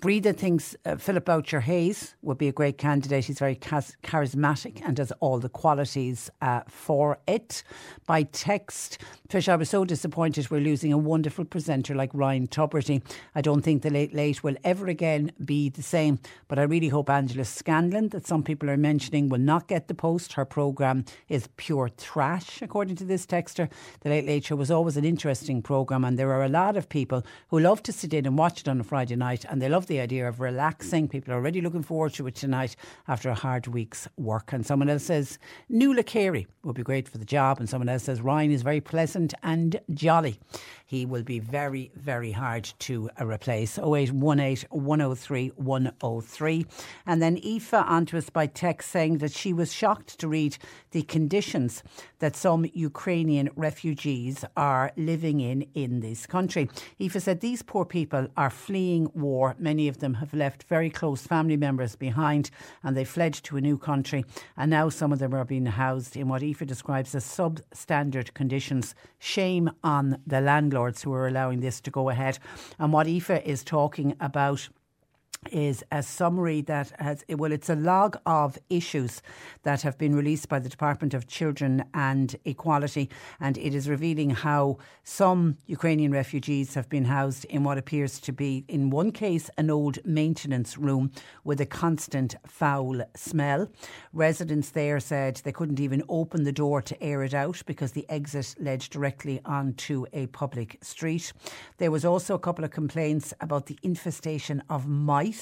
Breda thinks uh, Philip Boucher Hayes would be a great candidate. He's very charismatic and has all the qualities uh, for it. By text, Trish, I was so disappointed we're losing a wonderful presenter like Ryan Tubridy. I don't think the Late Late will ever again be the same, but I really hope Angela Scanlon, that some people are mentioning, will not get the post. Her programme is pure trash, according to this texter. The Late Late Show was always an interesting programme, and there are a lot of people who love to sit in and watch it on a Friday night, and they love the idea of relaxing. People are already looking forward to it tonight after a hard week's work. And someone else says Nuala Carey would be great for the job. And someone else says Ryan is very pleasant and jolly. He will be very, very hard to uh, replace. 0818 103 103. And then Aoife onto us by text saying that she was shocked to read the conditions that some Ukrainian refugees are living in in this country. Aoife said these poor people are fleeing war. Many of them have left very close family members behind and they fled to a new country. And now some of them are being housed in what Aoife describes as substandard conditions. Shame on the landlords who are allowing this to go ahead. And what Aoife is talking about is a summary that has, well, it's a log of issues that have been released by the Department of Children and Equality, and it is revealing how some Ukrainian refugees have been housed in what appears to be, in one case, an old maintenance room with a constant foul smell. Residents there said they couldn't even open the door to air it out because the exit led directly onto a public street. There was also a couple of complaints about the infestation of mice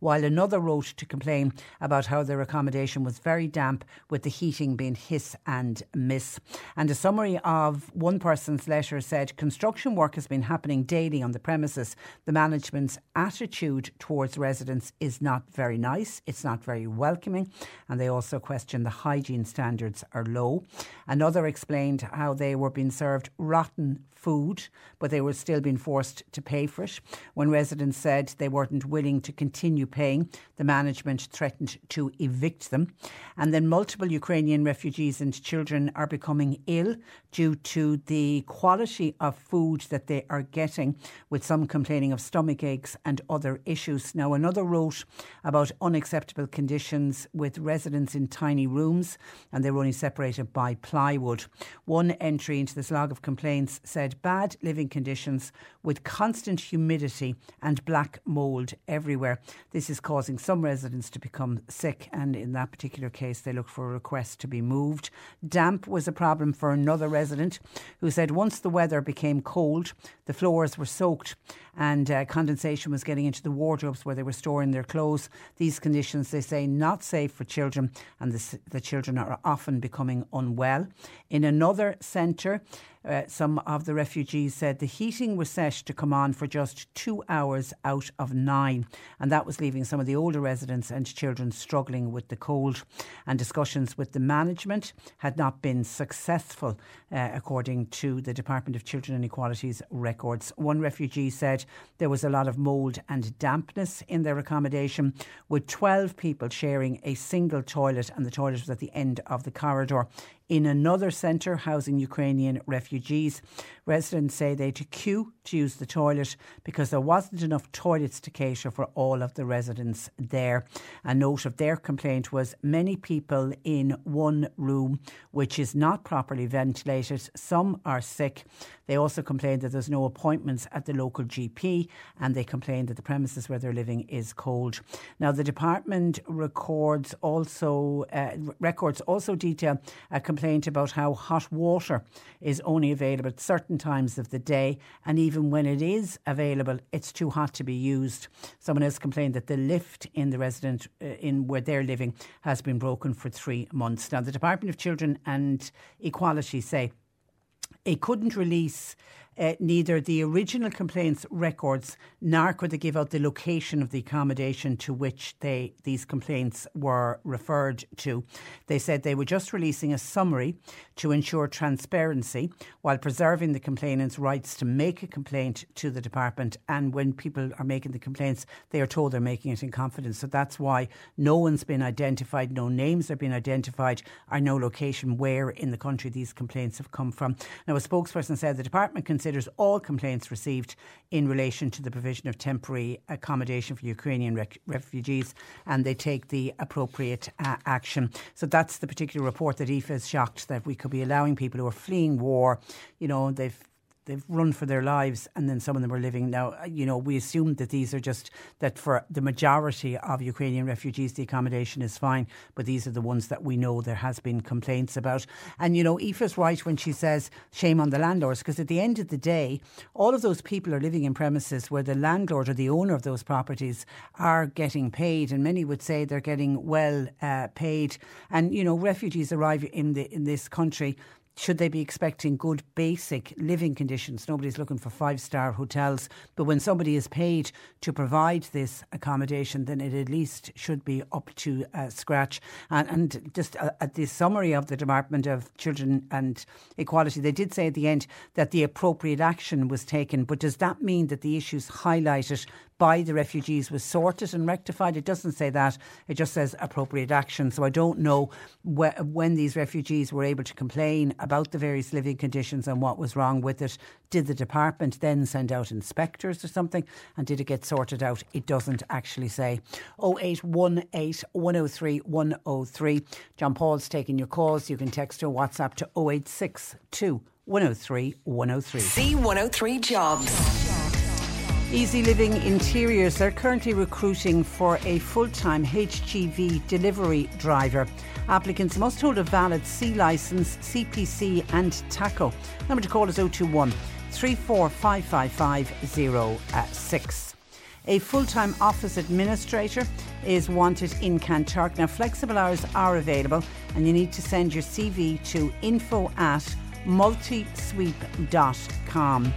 while another wrote to complain about how their accommodation was very damp, with the heating being hiss and miss. And a summary of one person's letter said construction work has been happening daily on the premises. The management's attitude towards residents is not very nice, it's not very welcoming, and they also question the hygiene standards are low. Another explained how they were being served rotten food, but they were still being forced to pay for it. When residents said they weren't willing to continue paying, the management threatened to evict them. And then multiple Ukrainian refugees and children are becoming ill due to the quality of food that they are getting, with some complaining of stomach aches and other issues. Now, another wrote about unacceptable conditions with residents in tiny rooms, and they were only separated by plywood. One entry into this log of complaints said bad living conditions with constant humidity and black mould everywhere. This is causing some residents to become sick, and in that particular case, they looked for a request to be moved. Damp was a problem for another resident who said once the weather became cold, the floors were soaked and uh, condensation was getting into the wardrobes where they were storing their clothes. These conditions, they say, not safe for children, and the, the children are often becoming unwell. In another centre, uh, some of the refugees said the heating was set to come on for just two hours out of nine, and that was leaving some of the older residents and children struggling with the cold. And discussions with the management had not been successful, uh, according to the Department of Children and Equality's records. One refugee said there was a lot of mould and dampness in their accommodation, with 12 people sharing a single toilet, and the toilet was at the end of the corridor in another centre housing Ukrainian refugees. Residents say they had to queue to use the toilet because there wasn't enough toilets to cater for all of the residents there. A note of their complaint was many people in one room, which is not properly ventilated. Some are sick. They also complained that there's no appointments at the local GP and they complained that the premises where they're living is cold. Now, the department records also uh, records also detail a complaint about how hot water is only available at certain times of the day, and even when it is available, it's too hot to be used. Someone else complained that the lift in the resident uh, in where they're living has been broken for three months. Now, the Department of Children and Equality say it couldn't release uh, neither the original complaints records nor could they give out the location of the accommodation to which they these complaints were referred to. They said they were just releasing a summary to ensure transparency while preserving the complainant's rights to make a complaint to the department. And when people are making the complaints, they are told they're making it in confidence. So that's why no one's been identified, no names have been identified, or no location where in the country these complaints have come from. Now, a spokesperson said the department can considers all complaints received in relation to the provision of temporary accommodation for Ukrainian rec- refugees and they take the appropriate uh, action. So that's the particular report that Aoife is shocked that we could be allowing people who are fleeing war, you know, they've they've run for their lives and then some of them are living now. Uh, you know we assume that these are just that for the majority of Ukrainian refugees the accommodation is fine but these are the ones that we know there has been complaints about. And you know Aoife's right when she says shame on the landlords because at the end of the day all of those people are living in premises where the landlord or the owner of those properties are getting paid and many would say they're getting well uh, paid. And you know refugees arrive in the in this country should they be expecting good basic living conditions? Nobody's looking for five star hotels, but when somebody is paid to provide this accommodation, then it at least should be up to uh, scratch. And, and just uh, at the summary of the Department of Children and Equality, they did say at the end that the appropriate action was taken. But does that mean that the issues highlighted by the refugees was sorted and rectified. It doesn't say that. It just says appropriate action. So I don't know wh- when these refugees were able to complain about the various living conditions and what was wrong with it. Did the department then send out inspectors or something? And did it get sorted out? It doesn't actually say. 0818 103 103. John Paul's taking your calls. You can text or WhatsApp to 0862 103 103. C103 Jobs. Easy Living Interiors are currently recruiting for a full time HGV delivery driver. Applicants must hold a valid C licence, CPC, and Tacho. Number to call is 021 345550 A full time office administrator is wanted in Kanturk. Now, flexible hours are available, and you need to send your CV to info at multisweep.com.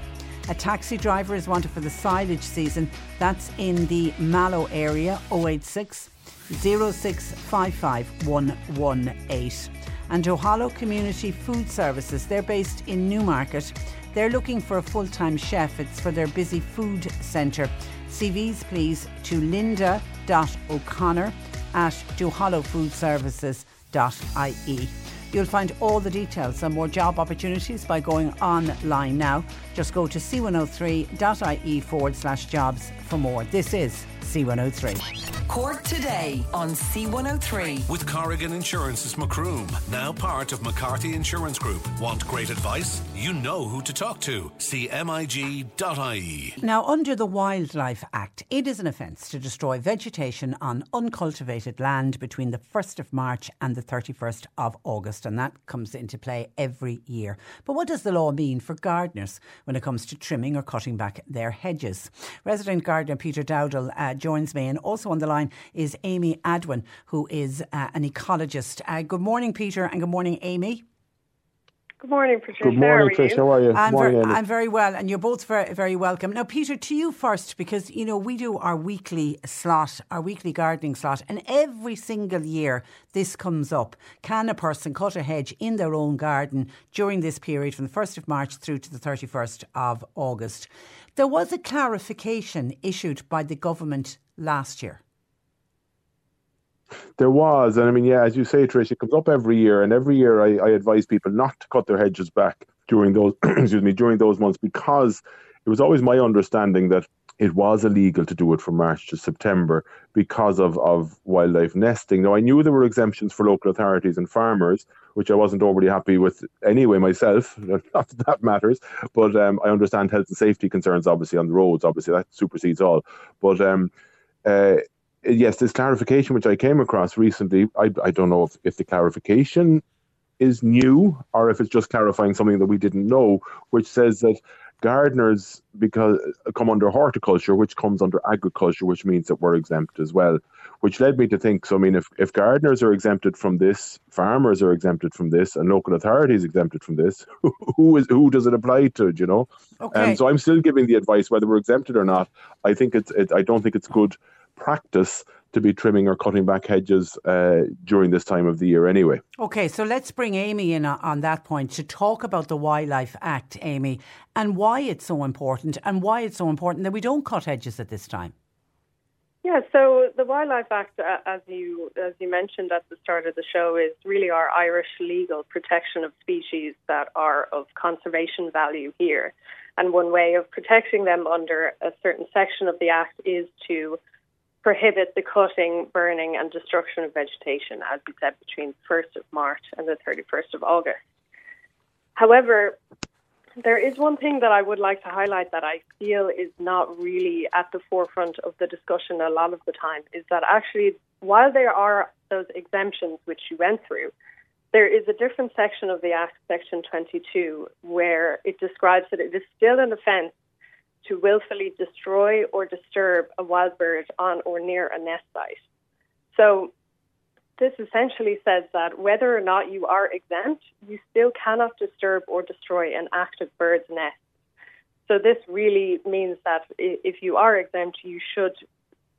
A taxi driver is wanted for the silage season. That's in the Mallow area, 086 0655118. And Ohalo Community Food Services, they're based in Newmarket. They're looking for a full time chef. It's for their busy food centre. CVs, please, to linda.o'connor at johalofoodservices.ie. You'll find all the details and more job opportunities by going online now. Just go to c103.ie forward slash jobs for more. This is C103. Cork today on C103. With Corrigan Insurance's Macroom, now part of McCarthy Insurance Group. Want great advice? You know who to talk to. CMIG.ie. Now, under the Wildlife Act, it is an offence to destroy vegetation on uncultivated land between the 1st of March and the 31st of August, and that comes into play every year. But what does the law mean for gardeners when it comes to trimming or cutting back their hedges? Resident gardener Peter Dowdall uh, joins me, and also on the line is Amy Adwin, who is uh, an ecologist. Uh, good morning, Peter, and good morning, Amy. Good morning, Patricia. Good morning, How Trish. How are you? I'm, morning, ver- I'm very well, and you're both very, very welcome. Now, Peter, to you first, because you know we do our weekly slot, our weekly gardening slot, and every single year this comes up. Can a person cut a hedge in their own garden during this period, from the first of March through to the thirty first of August? There was a clarification issued by the government last year. There was, and I mean, yeah, as you say, Trish, it comes up every year, and every year I, I advise people not to cut their hedges back during those, (clears throat) excuse me, during those months because it was always my understanding that it was illegal to do it from March to September because of, of wildlife nesting. Now, I knew there were exemptions for local authorities and farmers, which I wasn't overly happy with anyway myself. (laughs) Not that that matters, but um, I understand health and safety concerns, obviously, on the roads. Obviously, that supersedes all. But um, uh, yes, this clarification which I came across recently, I, I don't know if, if the clarification is new or if it's just clarifying something that we didn't know, which says that gardeners because come under horticulture, which comes under agriculture, which means that we're exempt as well. Which led me to think, so I mean, if, if gardeners are exempted from this, farmers are exempted from this, and local authorities exempted from this, (laughs) who is who does it apply to? You know, Okay. um, so I'm still giving the advice whether we're exempted or not. I think it's it, I don't think it's good practice to be trimming or cutting back hedges uh, during this time of the year anyway. Okay, so let's bring Amy in on- on that point to talk about the Wildlife Act, Amy, and why it's so important, and why it's so important that we don't cut hedges at this time. Yeah, so the Wildlife Act, uh, as you as you mentioned at the start of the show, is really our Irish legal protection of species that are of conservation value here. And one way of protecting them under a certain section of the Act is to prohibit the cutting, burning, and destruction of vegetation, as we said, between the 1st of March and the 31st of August. However, there is one thing that I would like to highlight that I feel is not really at the forefront of the discussion a lot of the time is that actually, while there are those exemptions which you went through, there is a different section of the Act, Section 22, where it describes that it is still an offence to willfully destroy or disturb a wild bird on or near a nest site. So, this essentially says that whether or not you are exempt, you still cannot disturb or destroy an active bird's nest. So, this really means that if you are exempt, you should,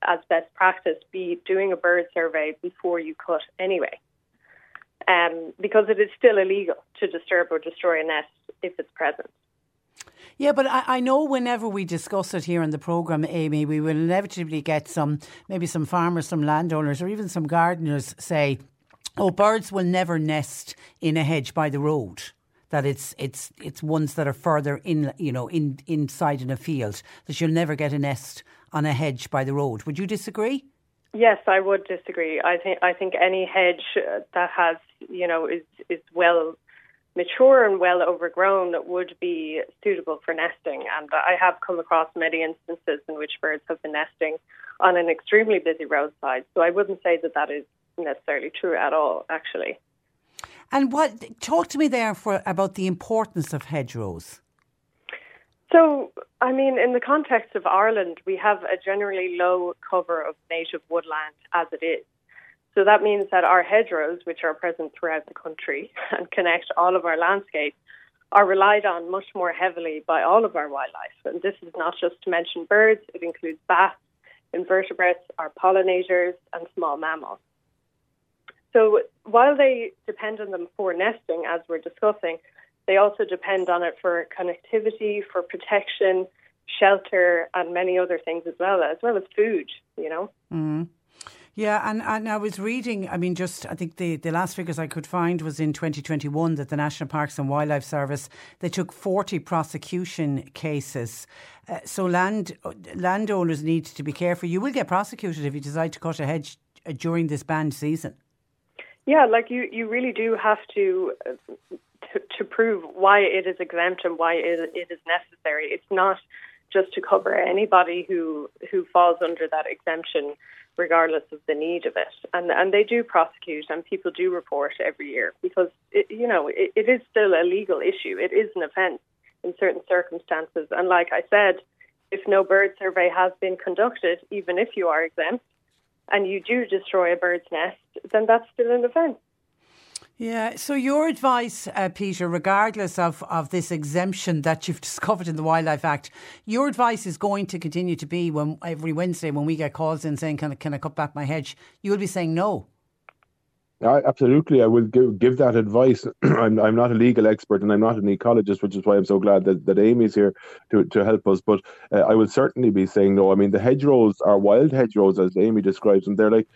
as best practice, be doing a bird survey before you cut anyway. Um, because it is still illegal to disturb or destroy a nest if it's present. Yeah, but I, I, know whenever we discuss it here in the programme, Amy, we will inevitably get some, maybe some farmers, some landowners, or even some gardeners say, oh, birds will never nest in a hedge by the road. That it's it's it's ones that are further in, you know, in inside in a field. That you'll never get a nest on a hedge by the road. Would you disagree? Yes, I would disagree. I think I think any hedge uh, that has you know is is well mature and well overgrown would be suitable for nesting. And I have come across many instances in which birds have been nesting on an extremely busy roadside. So I wouldn't say that that is necessarily true at all, actually. And what talk to me there for about the importance of hedgerows. So, I mean, in the context of Ireland, we have a generally low cover of native woodland as it is. So that means that our hedgerows, which are present throughout the country (laughs) and connect all of our landscapes, are relied on much more heavily by all of our wildlife. And this is not just to mention birds, it includes bats, invertebrates, our pollinators, and small mammals. So while they depend on them for nesting, as we're discussing, they also depend on it for connectivity, for protection, shelter, and many other things as well, as well as food, you know. Mm. Yeah, and, and I was reading, I mean, just I think the, the last figures I could find was in 2021 that the National Parks and Wildlife Service, they took 40 prosecution cases. Uh, so land landowners need to be careful. You will get prosecuted if you decide to cut a hedge uh, during this banned season. Yeah, like you, you really do have to, uh, to to prove why it is exempt and why it, it is necessary. It's not just to cover anybody who who falls under that exemption regardless of the need of it. And and they do prosecute and people do report every year because it, you know it, it is still a legal issue. It is an offence in certain circumstances. And like I said, if no bird survey has been conducted, even if you are exempt, and you do destroy a bird's nest, then that's still an offence. Yeah. So your advice, uh, Peter, regardless of, of this exemption that you've (laughs) discovered in the Wildlife Act, your advice is going to continue to be when every Wednesday when we get calls in saying, "Can I, can I cut back my hedge?" You will be saying no. I, absolutely, I will give, give that advice. (clears throat) I'm I'm not a legal expert and I'm not an ecologist, which is why I'm so glad that, that Amy's here to, to help us. But uh, I will certainly be saying no. I mean, the hedgerows are wild hedgerows, as Amy describes them. They're like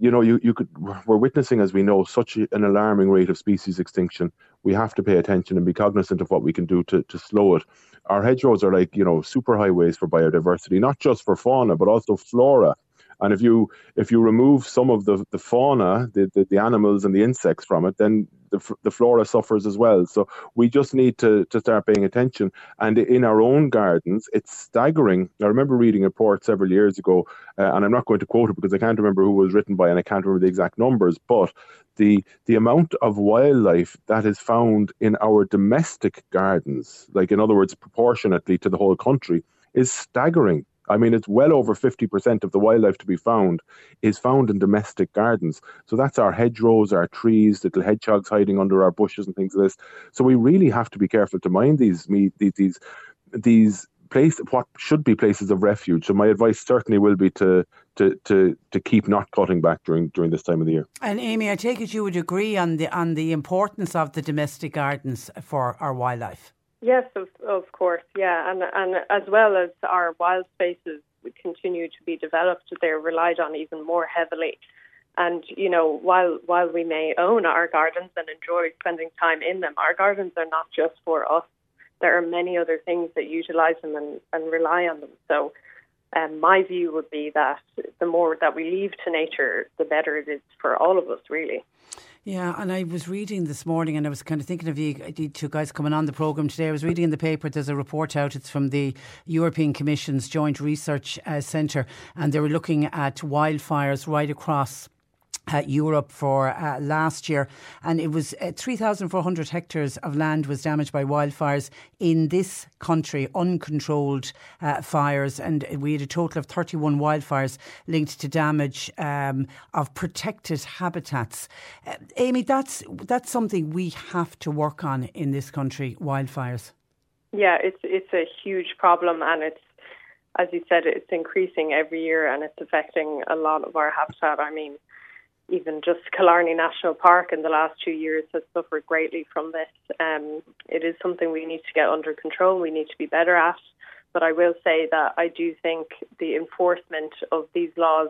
you know, you, you could we're witnessing, as we know, such an alarming rate of species extinction. We have to pay attention and be cognizant of what we can do to, to slow it. Our hedgerows are like, you know, super highways for biodiversity, not just for fauna, but also flora. And if you if you remove some of the, the fauna, the, the, the animals and the insects from it, then the, the flora suffers as well. So we just need to, to start paying attention. And in our own gardens, it's staggering. I remember reading a report several years ago, uh, and I'm not going to quote it because I can't remember who was written by and I can't remember the exact numbers, but the the amount of wildlife that is found in our domestic gardens, like in other words, proportionately to the whole country, is staggering. I mean, it's well over 50% of the wildlife to be found is found in domestic gardens. So that's our hedgerows, our trees, little hedgehogs hiding under our bushes and things like this. So we really have to be careful to mind these these these, these place what should be places of refuge. So my advice certainly will be to to to to keep not cutting back during during this time of the year. And Amy, I take it you would agree on the on the importance of the domestic gardens for our wildlife. Yes, of, of course, yeah, and and as well as our wild spaces continue to be developed, they're relied on even more heavily. And you know, while while we may own our gardens and enjoy spending time in them, our gardens are not just for us. There are many other things that utilize them and, and rely on them. So, um, my view would be that the more that we leave to nature, the better it is for all of us, really. Yeah, and I was reading this morning and I was kind of thinking of you, two guys coming on the programme today. I was reading in the paper, there's a report out, it's from the European Commission's Joint Research uh, Centre, and they were looking at wildfires right across uh, Europe for uh, last year, and it was uh, 3,400 hectares of land was damaged by wildfires in this country, uncontrolled uh, fires, and we had a total of 31 wildfires linked to damage um, of protected habitats. Uh, Amy, that's that's something we have to work on in this country. Wildfires. Yeah, it's it's a huge problem, and it's as you said, it's increasing every year, and it's affecting a lot of our habitat. I mean even just Killarney National Park in the last two years has suffered greatly from this. Um, it is something we need to get under control. We need to be better at. But I will say that I do think the enforcement of these laws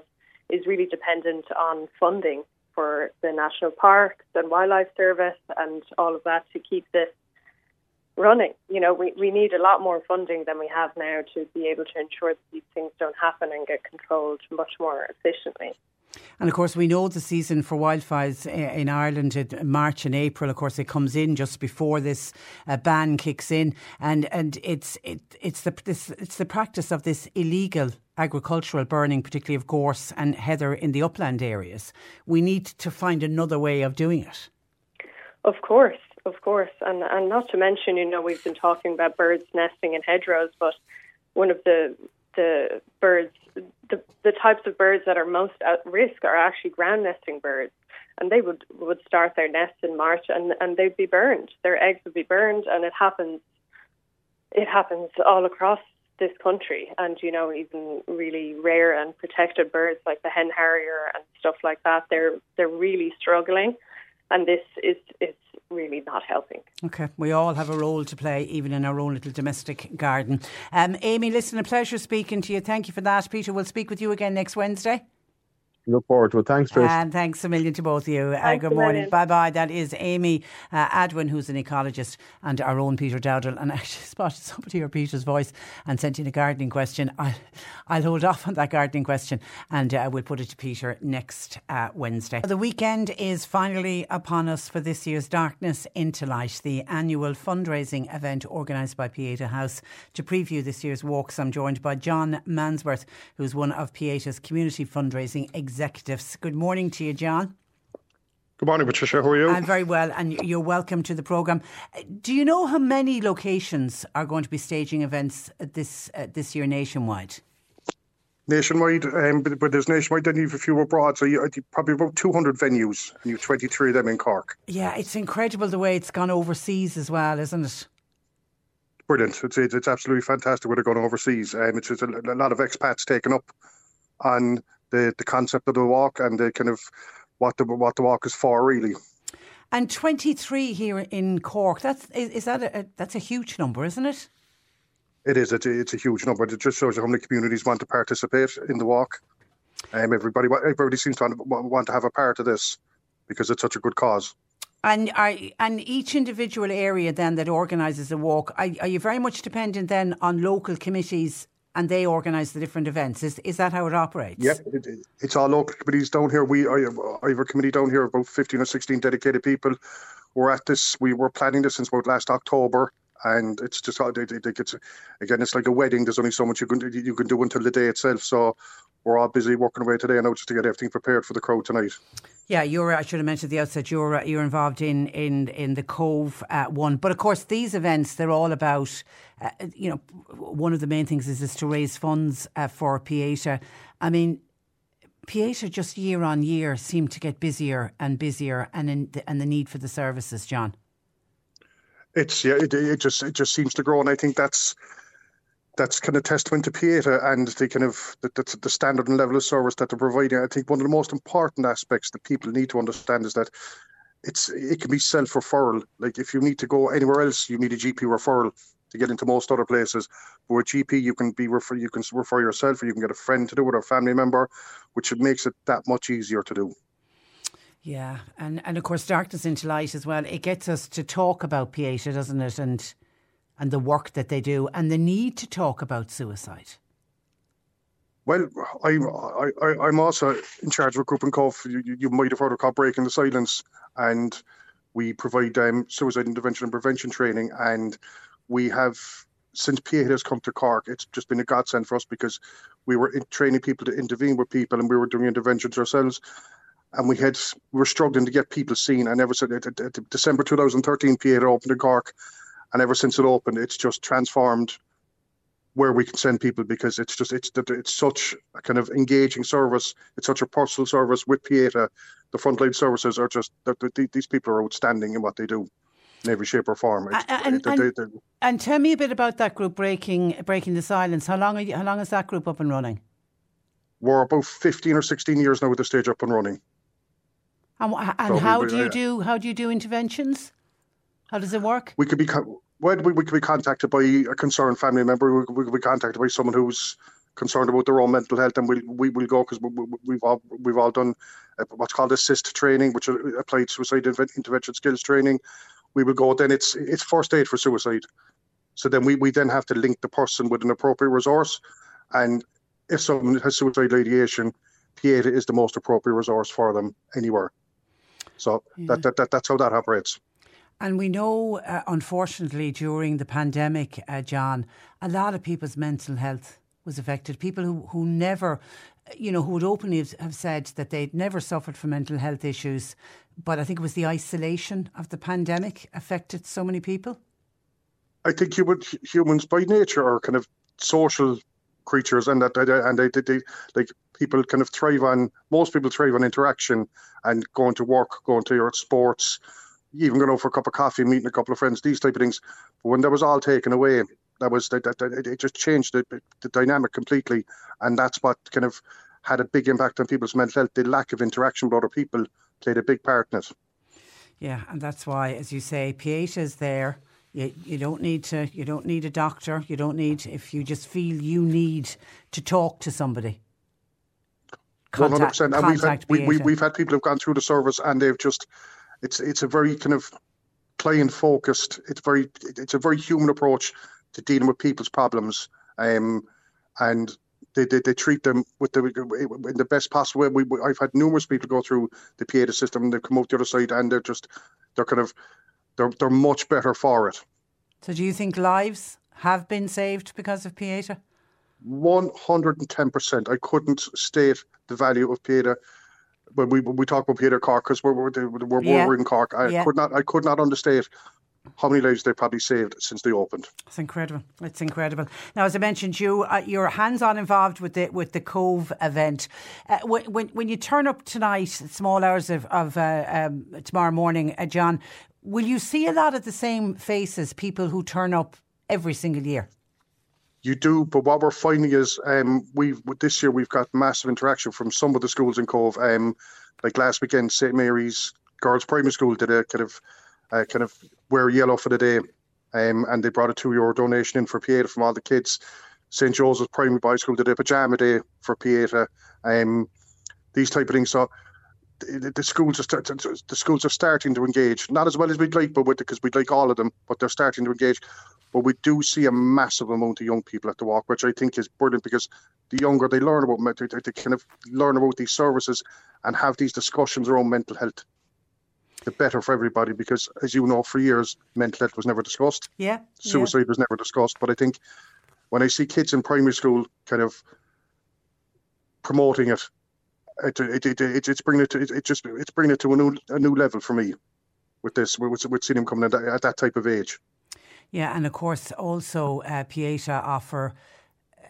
is really dependent on funding for the national parks and wildlife service and all of that to keep this running. You know, we, we need a lot more funding than we have now to be able to ensure that these things don't happen and get controlled much more efficiently. And of course, we know the season for wildfires in Ireland in March and April. Of course, it comes in just before this uh, ban kicks in, and and it's it, it's the this, it's the practice of this illegal agricultural burning, particularly of gorse and heather in the upland areas. We need to find another way of doing it. Of course, of course, and and not to mention, you know, we've been talking about birds nesting in hedgerows, but one of the the birds, the, the types of birds that are most at risk are actually ground nesting birds. And they would, would start their nests in March and, and they'd be burned. Their eggs would be burned and it happens it happens all across this country and you know even really rare and protected birds like the hen harrier and stuff like that they're they're really struggling and this is is really not helping. Okay, we all have a role to play, even in our own little domestic garden. Um, Amy, listen, a pleasure speaking to you. Thank you for that. Peter, we'll speak with you again next Wednesday. Look forward to it. Thanks, Trish. And thanks a million to both of you. Uh, good morning. Bye bye. That is Amy uh, Adwin, who's an ecologist, and our own Peter Dowdall. And (laughs) I actually spotted somebody hear Peter's voice and sent in a gardening question. I'll, I'll hold off on that gardening question and uh, we'll put it to Peter next uh, Wednesday. The weekend is finally upon us for this year's Darkness into Light, the annual fundraising event organised by Pieta House. To preview this year's walks, I'm joined by John Mansworth, who's one of Pieta's community fundraising executives executives. Good morning to you, John. Good morning, Patricia. How are you? I'm very well, and you're welcome to the programme. Do you know how many locations are going to be staging events this uh, this year nationwide? Nationwide, um, but, but, there's nationwide, then you have a few abroad, so you, probably about 200 venues, and you have 23 of them in Cork. Yeah, it's incredible the way it's gone overseas as well, isn't it? Brilliant. It's, it's, it's absolutely fantastic where they're going overseas. Um, it's just a, a lot of expats taken up on the the concept of the walk and the kind of what the what the walk is for really. And 23 here in Cork. That's is, is that a, that's a huge number, isn't it? It is. It's a, it's a huge number. It just shows you how many communities want to participate in the walk. Um, everybody everybody seems to want to have a part of this because it's such a good cause. And are, and each individual area then that organises the walk, are, are you very much dependent then on local committees and they organise the different events. Is is that how it operates? Yeah, it, it's all local committees down here. We I, have a committee down here, about fifteen or sixteen dedicated people. We're at this. We were planning this since about last October, and it's just it, it, it's again, it's like a wedding. There's only so much you can you can do until the day itself. So we're all busy working away today now just to get everything prepared for the crowd tonight. Yeah, you're. I should have mentioned at the outset. You're you're involved in in in the Cobh uh, one, but of course these events they're all about. Uh, you know, one of the main things is is to raise funds uh, for Pieta. I mean, Pieta just year on year seem to get busier and busier, and in the, and the need for the services, John. It's yeah, it, it just it just seems to grow, and I think that's that's kind of testament to Pieta and the kind of the, the, standard and level of service that they're providing. I think one of the most important aspects that people need to understand is that it's it can be self referral. Like if you need to go anywhere else, you need a GP referral to get into most other places. But with GP, you can be refer you can refer yourself, or you can get a friend to do it, or a family member, which makes it that much easier to do. Yeah, and and of course, darkness into light as well. It gets us to talk about Pieta, doesn't it? And and the work that they do and the need to talk about suicide? Well, I'm I, I'm also in charge of a group in Cobh. You, you might have heard of called Breaking the Silence, and we provide um, suicide intervention and prevention training. And we have since Pieta has come to Cork, it's just been a godsend for us because we were training people to intervene with people, and we were doing interventions ourselves. And we had we were struggling to get people seen. And ever since December 2013, Pieta opened in Cork, and ever since it opened, it's just transformed where we can send people because it's just it's it's such a kind of engaging service. It's such a personal service with Pieta. The frontline services are just these people are outstanding in what they do in every shape or form. And, they're, they're, they're, and, tell me a bit about that group breaking breaking the silence. How long you, how long is that group up and running? We're about fifteen or sixteen years now with the stage up and running. And, and so how we, do you do how do you do interventions? How does it work? We could be well, we, we could be contacted by a concerned family member. We, we could be contacted by someone who's concerned about their own mental health, and we'll we will go because we, we've all we've all done uh, what's called assist training, which is applied suicide intervention skills training. We will go. Then it's it's first aid for suicide. So then we, we then have to link the person with an appropriate resource, and if someone has suicide ideation, Pieta is the most appropriate resource for them anywhere. So yeah. that, that, that that's how that operates. And we know, uh, unfortunately, during the pandemic, uh, John, a lot of people's mental health was affected. People who, who never, you know, who would openly have said that they'd never suffered from mental health issues, but I think it was the isolation of the pandemic affected so many people. I think human, humans by nature are kind of social creatures, and that and they, they, they like people kind of thrive on. Most people thrive on interaction and going to work, going to your sports, even going out for a cup of coffee, meeting a couple of friends, these type of things. But when that was all taken away, that was that, that, that it just changed the, the dynamic completely, and that's what kind of had a big impact on people's mental health. The lack of interaction with other people played a big part in it. Yeah, and that's why, as you say, Pieta is there. You, you don't need to. You don't need a doctor. You don't need if you just feel you need to talk to somebody. One hundred percent. And we've had we, we, we've had people who've gone through the service and they've just it's it's a very kind of client focused. It's very it's a very human approach to dealing with people's problems. Um, and they, they, they treat them with the in the best possible way. We, I've had numerous people go through the Pieta system and they come out the other side and they're just they're kind of they're they're much better for it. So do you think lives have been saved because of Pieta? One hundred and ten percent. I couldn't state the value of Pieta when we when we talk about Pieta Cork because we're we're, we're, yeah. we're in Cork. I yeah. could not I could not understate how many lives they've probably saved since they opened. It's incredible. It's incredible. Now, as I mentioned, you uh, you're hands-on involved with the with the Cobh event. Uh, when when you turn up tonight, small hours of, of uh, um, tomorrow morning, uh, John, will you see a lot of the same faces, people who turn up every single year? You do, but what we're finding is um, we've this year we've got massive interaction from some of the schools in Cobh. Um, like last weekend, St Mary's Girls Primary School did a kind of uh, kind of wear yellow for the day, um, and they brought a two euro donation in for Pieta from all the kids. St Joseph's Primary Boys School did a pajama day for Pieta. Um, these type of things. So the, schools are start, the schools are starting to engage, not as well as we'd like, but because we'd like all of them, but they're starting to engage. But we do see a massive amount of young people at the walk, which I think is brilliant because the younger they learn about they, they kind of learn about these services and have these discussions around mental health. The better for everybody because, as you know, for years mental health was never discussed. Yeah, suicide yeah. was never discussed. But I think when I see kids in primary school kind of promoting it, it, it, it, it it's bringing it to it, just it's bringing it to a new a new level for me with this with, with seeing him coming at that, at that type of age. Yeah, and of course, also uh, Pieta offer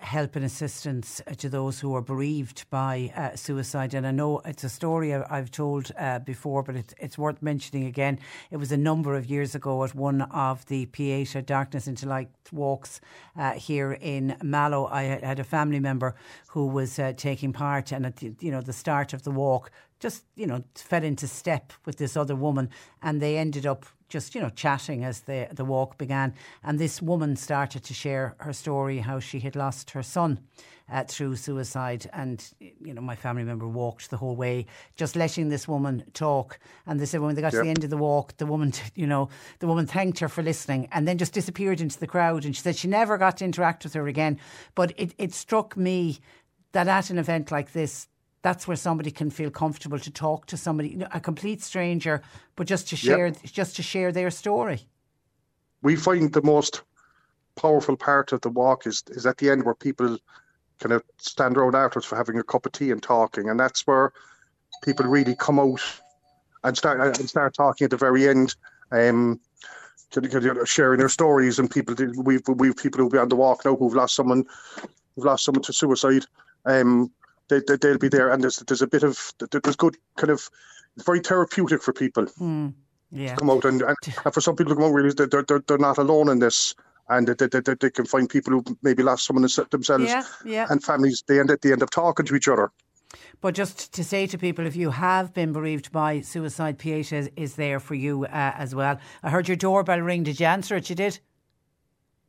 help and assistance to those who are bereaved by uh, suicide. And I know it's a story I've told uh, before, but it's, it's worth mentioning again. It was a number of years ago at one of the Pieta Darkness into Light walks uh, here in Mallow. I had a family member who was uh, taking part, and at the, you know the start of the walk, just you know fell into step with this other woman, and they ended up just you know chatting as the the walk began, and this woman started to share her story how she had lost her son uh, through suicide, and you know my family member walked the whole way, just letting this woman talk, and they said when they got yep. to the end of the walk, the woman (laughs) you know the woman thanked her for listening, and then just disappeared into the crowd, and she said she never got to interact with her again, but it it struck me that at an event like this that's where somebody can feel comfortable to talk to somebody, a complete stranger, but just to share, yep. just to share their story. We find the most powerful part of the walk is is at the end where people kind of stand around afterwards for having a cup of tea and talking, and that's where people really come out and start and start talking at the very end. Um, sharing their stories and people we've we've people who've been on the walk now who've lost someone who've lost someone to suicide um they, they, will be there, and there's there's a bit of there's good kind of it's very therapeutic for people. Mm, yeah. come out and, and, for some people to come out really they're, they're, they're not alone in this and they, they, they, they can find people who maybe lost someone themselves yeah, yeah. and families they end, they end up talking to each other But just to say to people, if you have been bereaved by suicide, Pieta is, is there for you uh, as well. I heard your doorbell ring. Did you answer it? You did?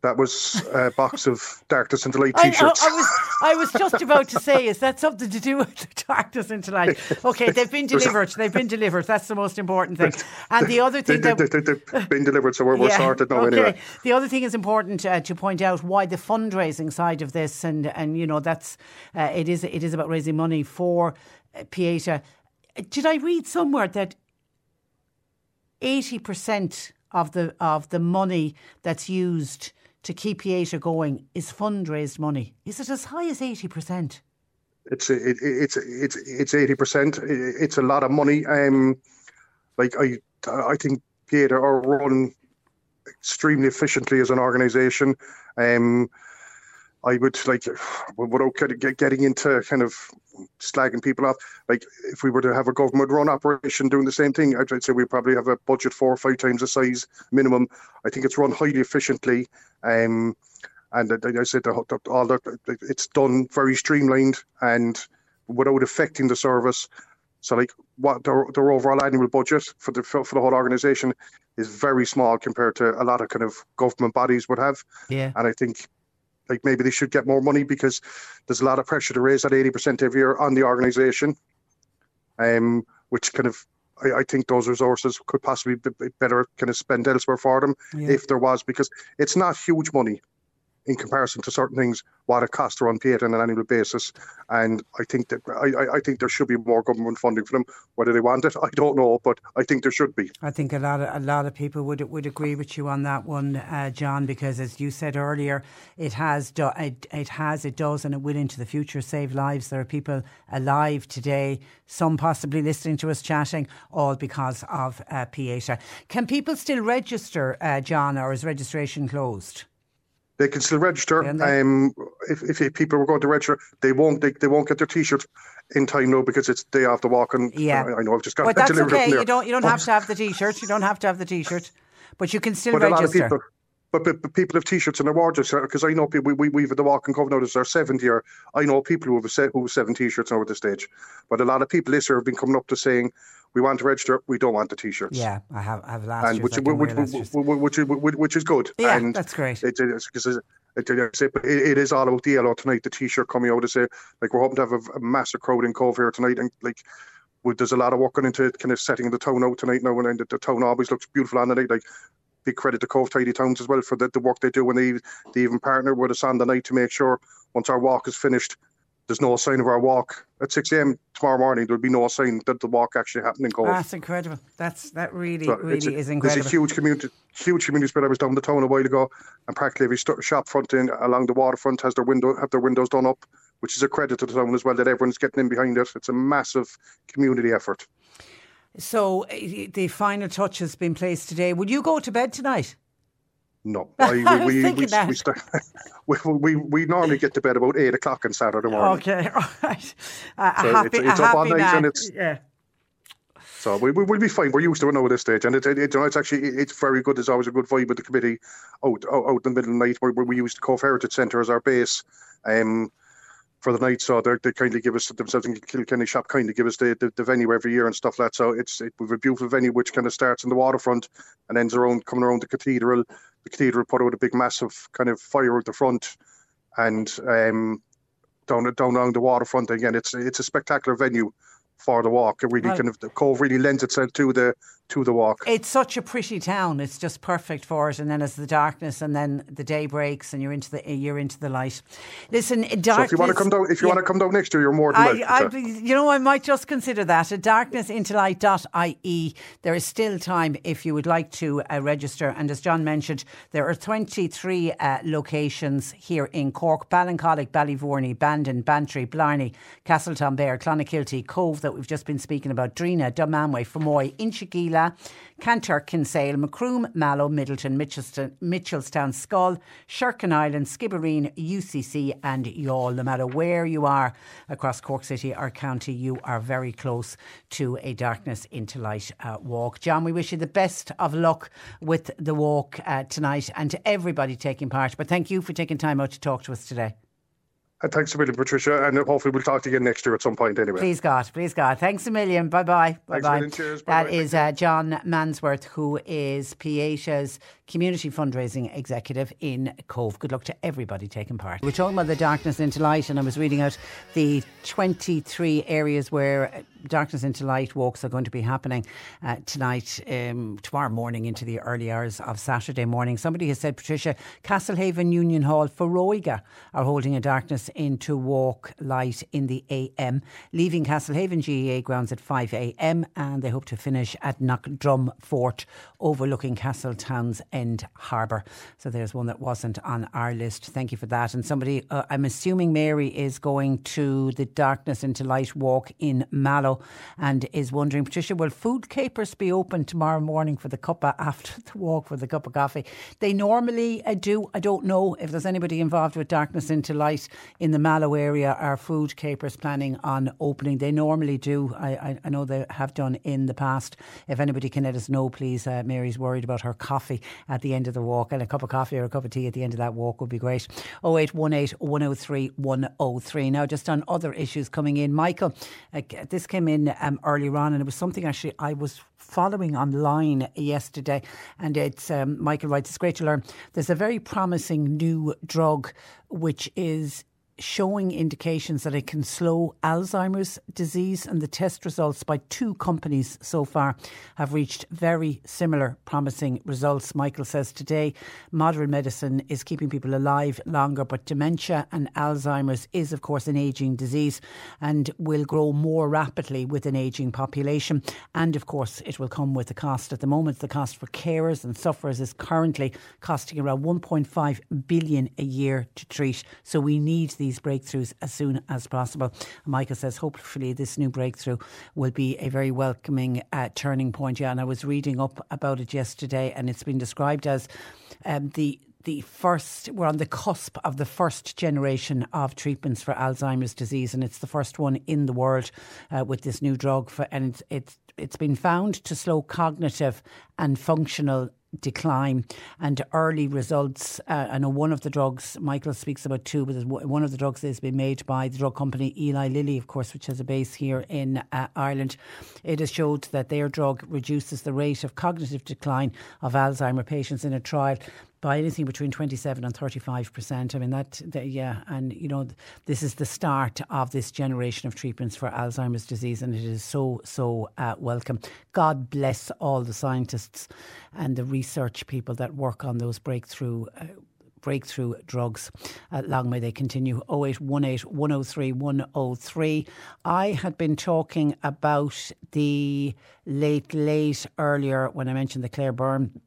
That was a box of Darkness into Light t-shirts. I was I was just about to say, is that something to do with the darkness into light? Okay, they've been delivered. They've been delivered. That's the most important thing. And the other thing they, that they, have been delivered, so we're, we're sorted now okay. anyway. The other thing is important uh, to point out why the fundraising side of this, and and you know that's uh, it is it is about raising money for uh, Pieta. Did I read somewhere that eighty percent of the of the money that's used to keep Pieta going is fundraised money? Is it as high as eighty percent? It's it, it's it's it's eighty percent. It's a lot of money. Um, like I I think Pieta are run extremely efficiently as an organisation. Um, I would like without get- get- getting into kind of slagging people off. Like if we were to have a government run operation doing the same thing, I'd say we probably have a budget four or five times the size minimum. I think it's run highly efficiently. Um, and I I said the, the, all that it's done very streamlined and without affecting the service. So like what their, their overall annual budget for the for the whole organisation is very small compared to a lot of kind of government bodies would have. Yeah. And I think like maybe they should get more money because there's a lot of pressure to raise that 80% every year on the organisation. Um, which kind of I, I think those resources could possibly be be better kind of spent elsewhere for them Yeah. if there was because it's not huge money in comparison to certain things what it costs to run Pieta on an annual basis. And I think that I, I- think there should be more government funding for them. Whether they want it, I don't know, but I think there should be. I think a lot of a lot of people would would agree with you on that one, uh, John, because as you said earlier, it has do, it, it has it does and it will into the future save lives. There are people alive today, some possibly listening to us chatting, all because of uh, Pieta. Can people still register, uh, John, or is registration closed? They can still register. Um, if, if people were going to register, they won't. They, they won't get their T-shirt in time now because it's day after walk. And Yeah. I, I know I've just got But that's okay. You don't you don't have to have the T-shirt. You don't have to have the T-shirt, but you can still but a lot of people, but, but, but people have T-shirts their wardrobes because I know people. We, we we've at the Walk and Cobh now. This is our seventh year. I know people who have a se- who have seven T-shirts now at this stage. But a lot of people this year have been coming up to saying, "We want to register. We don't want the T-shirts." yeah, I have I have last and which, which, which, which, which, is good. Yeah, and that's great. It, it's because it, it, it, is all about the yellow tonight. The T-shirt coming out to say like we're hoping to have a, a massive crowd in Cobh here tonight, and like there's a lot of work going into kind of setting the tone out tonight now, and the, the town always looks beautiful on the night. Like big credit to Cobh Tidy Towns as well for the, the work they do when they they even partner with us on the night to make sure once our walk is finished. There's no sign of our walk at 6 a.m. tomorrow morning. There'll be no sign that the walk actually happened in Cobh. That's incredible. That's that really So really a, is incredible. There's a huge community, huge community spirit. I was down the town a while ago, and practically every st- shop front in along the waterfront has their window have their windows done up, which is a credit to the town as well that everyone's getting in behind it. It's a massive community effort. So uh, the final touch has been placed today. Will you go to bed tonight? No, (laughs) I we, we, we, start, (laughs) we, we we normally get to bed about eight o'clock on Saturday morning. Okay, (laughs) all right. A So happy, it's- it's a up all night man. and it's- yeah. So we, we will be fine. We're used to it now at this stage, and it, it, know, it's actually it's very good. There's always a good vibe with the committee out out, out in the middle of the night where, where we use the Cobh Heritage Centre as our base. Um, for the night, so they they kindly give us themselves in Kilkenny shop kindly give us the, the, the venue every year and stuff like that. So it's it, we've a beautiful venue which kind of starts in the waterfront and ends around coming around the cathedral. The cathedral put out a big massive kind of fire at the front, and um, down down along the waterfront again. It's it's a spectacular venue for the walk. It really Well- kind of the Cobh really lends itself to the to the walk. It's such a pretty town. It's just perfect for it. And then as the darkness and then the day breaks and you're into the you're into the light. Listen, darkness. So if you want to come down, if you Yeah. want to come down next year, you're more than I, welcome. I, you know, I might just consider that at darknessintolight.ie. There is still time if you would like to uh, register. And as John mentioned, there are 23 uh, locations here in Cork Ballincollig, Ballyvourney, Bandon, Bantry, Blarney, Castletownbere, Clonakilty, Cobh, that we've just been speaking about, Drinagh, Dunmanway, Fermoy, Inchigeela, Kanturk, Kinsale, Macroom, Mallow, Midleton, Mitchelstown, Schull, Sherkin Island, Skibbereen, UCC, and Youghal. No matter where you are across Cork City or County, you are very close to a Darkness into Light uh, walk. John, we wish you the best of luck with the walk uh, tonight and to everybody taking part. But thank you for taking time out to talk to us today. And thanks a million, Patricia. And hopefully we'll talk to you again next year at some point anyway. Please God, please God. Thanks a million. Bye bye. Bye bye. Cheers. That Bye-bye. is uh, John Mansworth, who is Pieta's community fundraising executive in Cobh. Good luck to everybody taking part. We're talking about the darkness into light, and I was reading out the 23 areas where uh, darkness into light walks are going to be happening uh, tonight, um, tomorrow morning, into the early hours of Saturday morning. Somebody has said, Patricia, Castlehaven Union Hall, Foróige are holding a darkness into walk light in the AM, leaving Castlehaven GAA grounds at 5 a.m. and they hope to finish at Knockdrum Fort, overlooking Castletown's End Harbour. So there's one that wasn't on our list. Thank you for that. And somebody, uh, I'm assuming Mary is going to the Darkness into Light walk in Mallow and is wondering, Patricia, will food capers be open tomorrow morning for the cuppa after the walk for the cup of coffee? They normally uh, do. I don't know if there's anybody involved with Darkness into Light in the Mallow area. Are food capers planning on opening? They normally do. I, I, I know they have done in the past. If anybody can let us know, please. Uh, Mary's worried about her coffee at the end of the walk, and a cup of coffee or a cup of tea at the end of that walk would be great. 0818 103 103. Now, just on other issues coming in, Michael, uh, this came in um, earlier on, and it was something actually I was following online yesterday, and it's um, Michael writes. It's great to learn. There's a very promising new drug which is showing indications that it can slow Alzheimer's disease, and the test results by two companies so far have reached very similar promising results. Michael says today modern medicine is keeping people alive longer, but dementia and Alzheimer's is, of course, an ageing disease and will grow more rapidly with an ageing population. And of course, it will come with a cost. At the moment, the cost for carers and sufferers is currently costing around 1.5 billion a year to treat. So we need these breakthroughs as soon as possible. Michael says hopefully this new breakthrough will be a very welcoming uh, turning point. Yeah, and I was reading up about it yesterday, and it's been described as um, the the first, we're on the cusp of the first generation of treatments for Alzheimer's disease, and it's the first one in the world uh, with this new drug. For, and it's, it's it's been found to slow cognitive and functional decline and early results. Uh, I know one of the drugs, Michael speaks about two, but one of the drugs has been made by the drug company Eli Lilly, of course, which has a base here in uh, Ireland. It has showed that their drug reduces the rate of cognitive decline of Alzheimer patients in a trial by anything between 27 and 35 percent. I mean, that, that, yeah, and you know, this is the start of this generation of treatments for Alzheimer's disease, and it is so, so uh, welcome. God bless all the scientists and the research people that work on those breakthrough. Uh, breakthrough drugs. Uh, long may they continue. 0818 103 103. I had been talking about the late, late earlier when I mentioned the Claire Byrne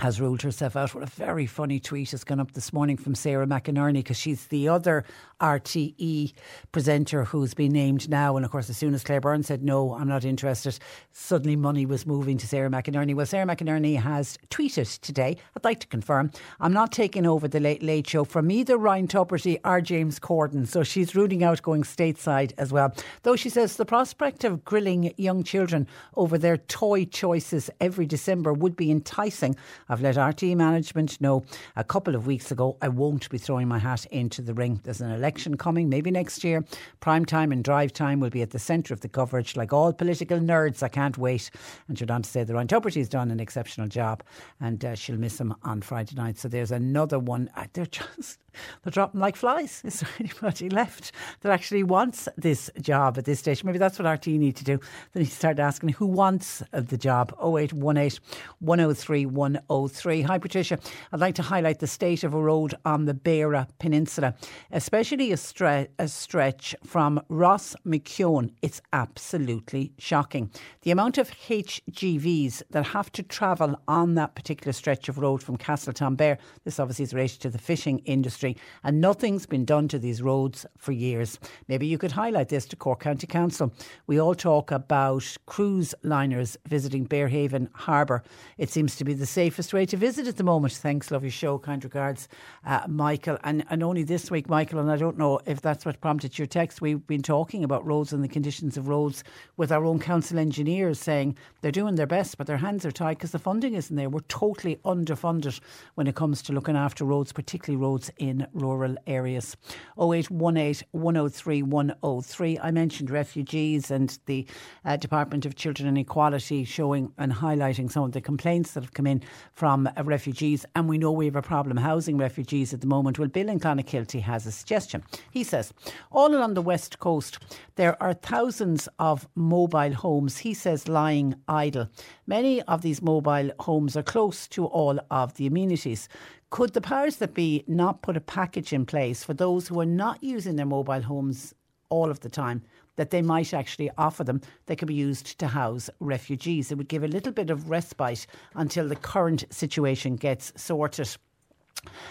has ruled herself out. What a very funny tweet has gone up this morning from Sarah McInerney because she's the other RTE presenter who's been named now. And of course, as soon as Claire Byrne said, no, I'm not interested, suddenly money was moving to Sarah McInerney. Well, Sarah McInerney has tweeted today, I'd like to confirm, I'm not taking over the Late Late Show from either Ryan Tubridy or James Corden. So she's ruling out going stateside as well. Though she says the prospect of grilling young children over their toy choices every December would be enticing. I've let RTE management know a couple of weeks ago I won't be throwing my hat into the ring. There's an election coming, maybe next year. Prime time and drive time will be at the centre of the coverage. Like all political nerds, I can't wait. And she'll on to say the Ryan Tubridy's done an exceptional job and uh, she'll miss him on Friday night. So there's another one. Uh, they're (laughs) just they're dropping like flies. Is there anybody left that actually wants this job at this stage? Maybe that's what RT need to do. They need to start asking who wants uh, the job. 0818 103 103. Hi, Patricia. I'd like to highlight the state of a road on the Beara Peninsula, especially a, stre- a stretch from Ross McKeown. It's absolutely shocking. The amount of HGVs that have to travel on that particular stretch of road from Castletownbere, this obviously is related to the fishing industry, and nothing's been done to these roads for years. Maybe you could highlight this to Cork County Council. We all talk about cruise liners visiting Berehaven Harbour. It seems to be the safest way to visit at the moment. Thanks, love your show. Kind regards, uh, Michael. And, and only this week, Michael, and I don't know if that's what prompted your text, we've been talking about roads and the conditions of roads with our own council engineers saying they're doing their best, but their hands are tied because the funding isn't there. We're totally underfunded when it comes to looking after roads, particularly roads in rural areas. 0818 103 103. I mentioned refugees and the uh, Department of Children and Equality showing and highlighting some of the complaints that have come in from uh, refugees. And we know we have a problem housing refugees at the moment. Well, Bill in Clonakilty has a suggestion. He says, all along the west coast, there are thousands of mobile homes, he says, lying idle. Many of these mobile homes are close to all of the amenities. Could the powers that be not put a package in place for those who are not using their mobile homes all of the time? That they might actually offer them, they could be used to house refugees. It would give a little bit of respite until the current situation gets sorted.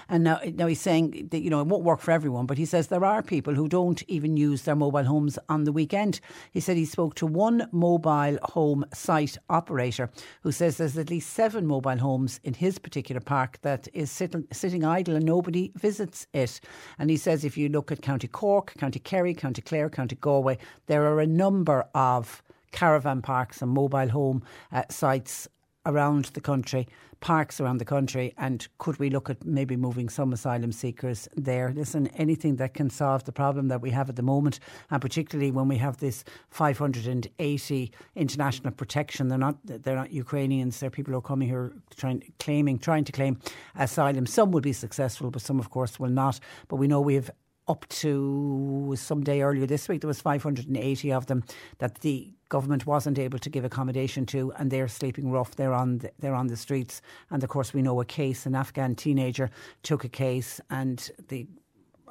And now, now he's saying that, you know, it won't work for everyone, but he says there are people who don't even use their mobile homes on the weekend. He said he spoke to one mobile home site operator who says there's at least seven mobile homes in his particular park that is sitting, sitting idle and nobody visits it. And he says if you look at County Cork, County Kerry, County Clare, County Galway, there are a number of caravan parks and mobile home uh, sites around the country, parks around the country, and could we look at maybe moving some asylum seekers there? Listen, anything that can solve the problem that we have at the moment, and particularly when we have this 580 international protection, they're not they're not Ukrainians, they're people who are coming here trying claiming trying to claim asylum. Some will be successful, but some, of course, will not. But we know we have up to some day earlier this week, there was 580 of them that the government wasn't able to give accommodation to, and they're sleeping rough. They're on the, they're on the streets, and of course we know a case. An Afghan teenager took a case, and the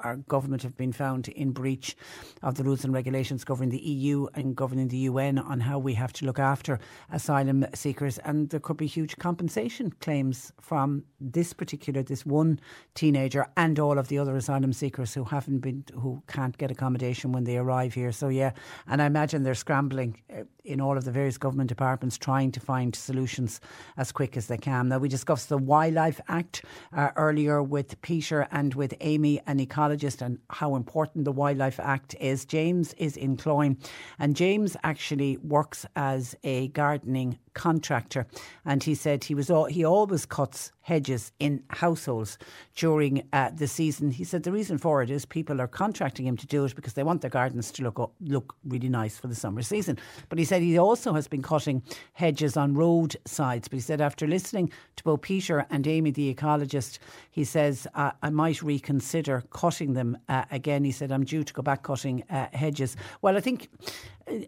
our government have been found in breach of the rules and regulations governing the EU and governing the UN on how we have to look after asylum seekers. And there could be huge compensation claims from this particular, this one teenager and all of the other asylum seekers who haven't been, who can't get accommodation when they arrive here. So, yeah, and I imagine they're scrambling in all of the various government departments trying to find solutions as quick as they can. Now, we discussed the Wildlife Act uh, earlier with Peter and with Amy, an ecologist, and how important the Wildlife Act is. James is in Cloyne, and James actually works as a gardening contractor, and he said he was all, he always cuts hedges in households during uh, the season. He said the reason for it is people are contracting him to do it because they want their gardens to look look really nice for the summer season. But he said he also has been cutting hedges on road sides. But he said after listening to both Peter and Amy, the ecologist, he says uh, I might reconsider cutting them uh, again. He said I'm due to go back cutting uh, hedges. Well, I think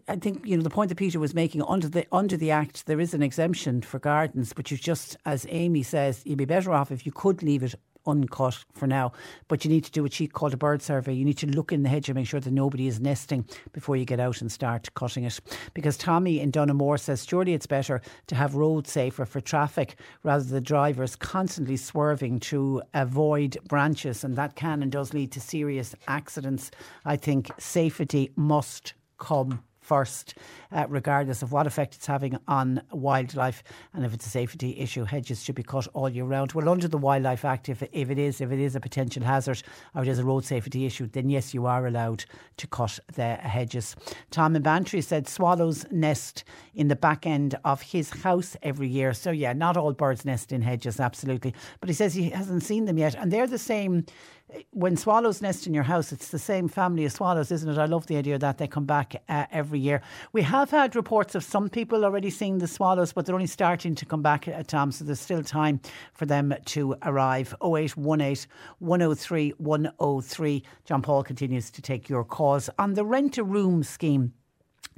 I think you know the point that Peter was making under the under the Act there is an exemption for gardens, but you just, as Amy says, you'd be better off if you could leave it uncut for now. But you need to do a cheat called a bird survey. You need to look in the hedge and make sure that nobody is nesting before you get out and start cutting it. Because Tommy in Dunamore says surely it's better to have roads safer for traffic rather than drivers constantly swerving to avoid branches, and that can and does lead to serious accidents. I think safety must come first, uh, regardless of what effect it's having on wildlife. And if it's a safety issue, hedges should be cut all year round. Well, under the Wildlife Act, if, if it is if it is a potential hazard or it is a road safety issue, then yes, you are allowed to cut the hedges. Tom in Bantry said swallows nest in the back end of his house every year. So yeah, not all birds nest in hedges, absolutely. But he says he hasn't seen them yet, and they're the same when swallows nest in your house, it's the same family as swallows, isn't it? I love the idea that they come back uh, every year. We have had reports of some people already seeing the swallows, but they're only starting to come back at Tom, so there's still time for them to arrive. 0818 103 103. John Paul continues to take your calls on the rent a room scheme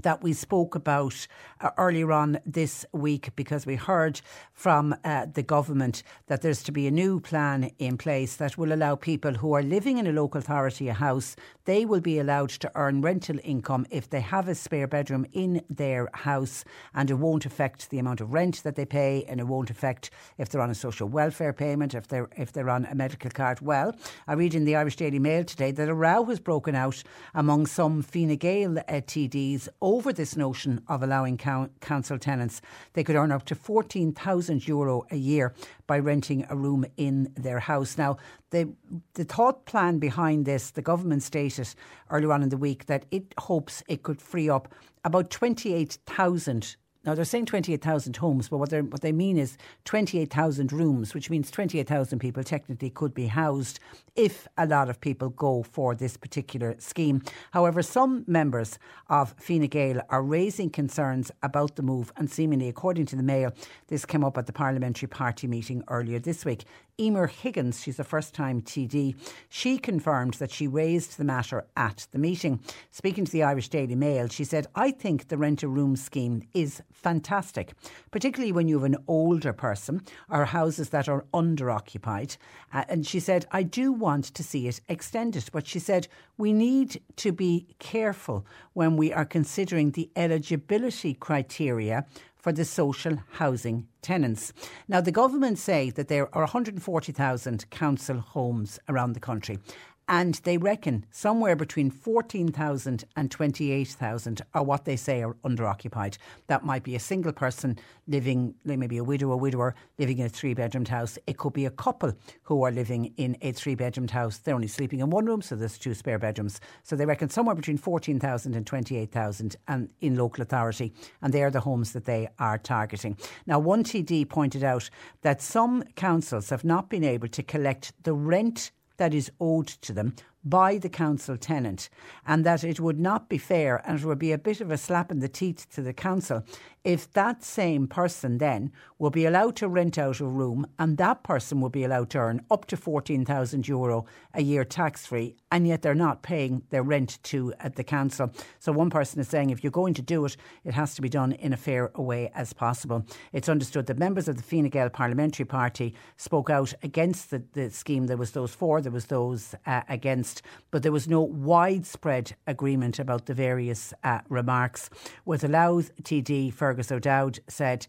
that we spoke about uh, earlier on this week because we heard from uh, the government that there's to be a new plan in place that will allow people who are living in a local authority a house they will be allowed to earn rental income if they have a spare bedroom in their house and it won't affect the amount of rent that they pay and it won't affect if they're on a social welfare payment if they're if they're on a medical card. Well I read in the Irish Daily Mail today that a row has broken out among some Fine Gael uh, TDs over this notion of allowing council tenants. They could earn up to 14,000 euro a year by renting a room in their house. Now, the, the thought plan behind this, the government stated earlier on in the week that it hopes it could free up about 28,000 now they're saying 28,000 homes, but what, they what they mean is 28,000 rooms, which means 28,000 people technically could be housed if a lot of people go for this particular scheme. However, some members of Fine Gael are raising concerns about the move, and seemingly, according to the Mail, this came up at the parliamentary party meeting earlier this week. Emer Higgins, she's a first time TD, she confirmed that she raised the matter at the meeting. Speaking to the Irish Daily Mail, she said, I think the rent a room scheme is fantastic, particularly when you have an older person or houses that are under occupied. Uh, and she said, I do want to see it extended. But she said, we need to be careful when we are considering the eligibility criteria for the social housing tenants. Now, the government say that there are 140,000 council homes around the country and they reckon somewhere between 14,000 and 28,000 are what they say are underoccupied. That might be a single person living, maybe a widow or widower living in a three bedroomed house. It could be a couple who are living in a three bedroomed house. They're only sleeping in one room, so there's two spare bedrooms. So they reckon somewhere between 14,000 and 28,000 and in local authority. And they are the homes that they are targeting. Now, one TD pointed out that some councils have not been able to collect the rent that is owed to them by the council tenant and that it would not be fair and it would be a bit of a slap in the teeth to the council if that same person then will be allowed to rent out a room and that person will be allowed to earn up to 14,000 euro a year tax free and yet they're not paying their rent to at the council. So one person is saying if you're going to do it, it has to be done in a fair way as possible. It's understood that members of the Fine Gael Parliamentary Party spoke out against the, the scheme. There was those for, there was those uh, against, but there was no widespread agreement about the various uh, remarks. With a Louth TD, Fergus O'Dowd said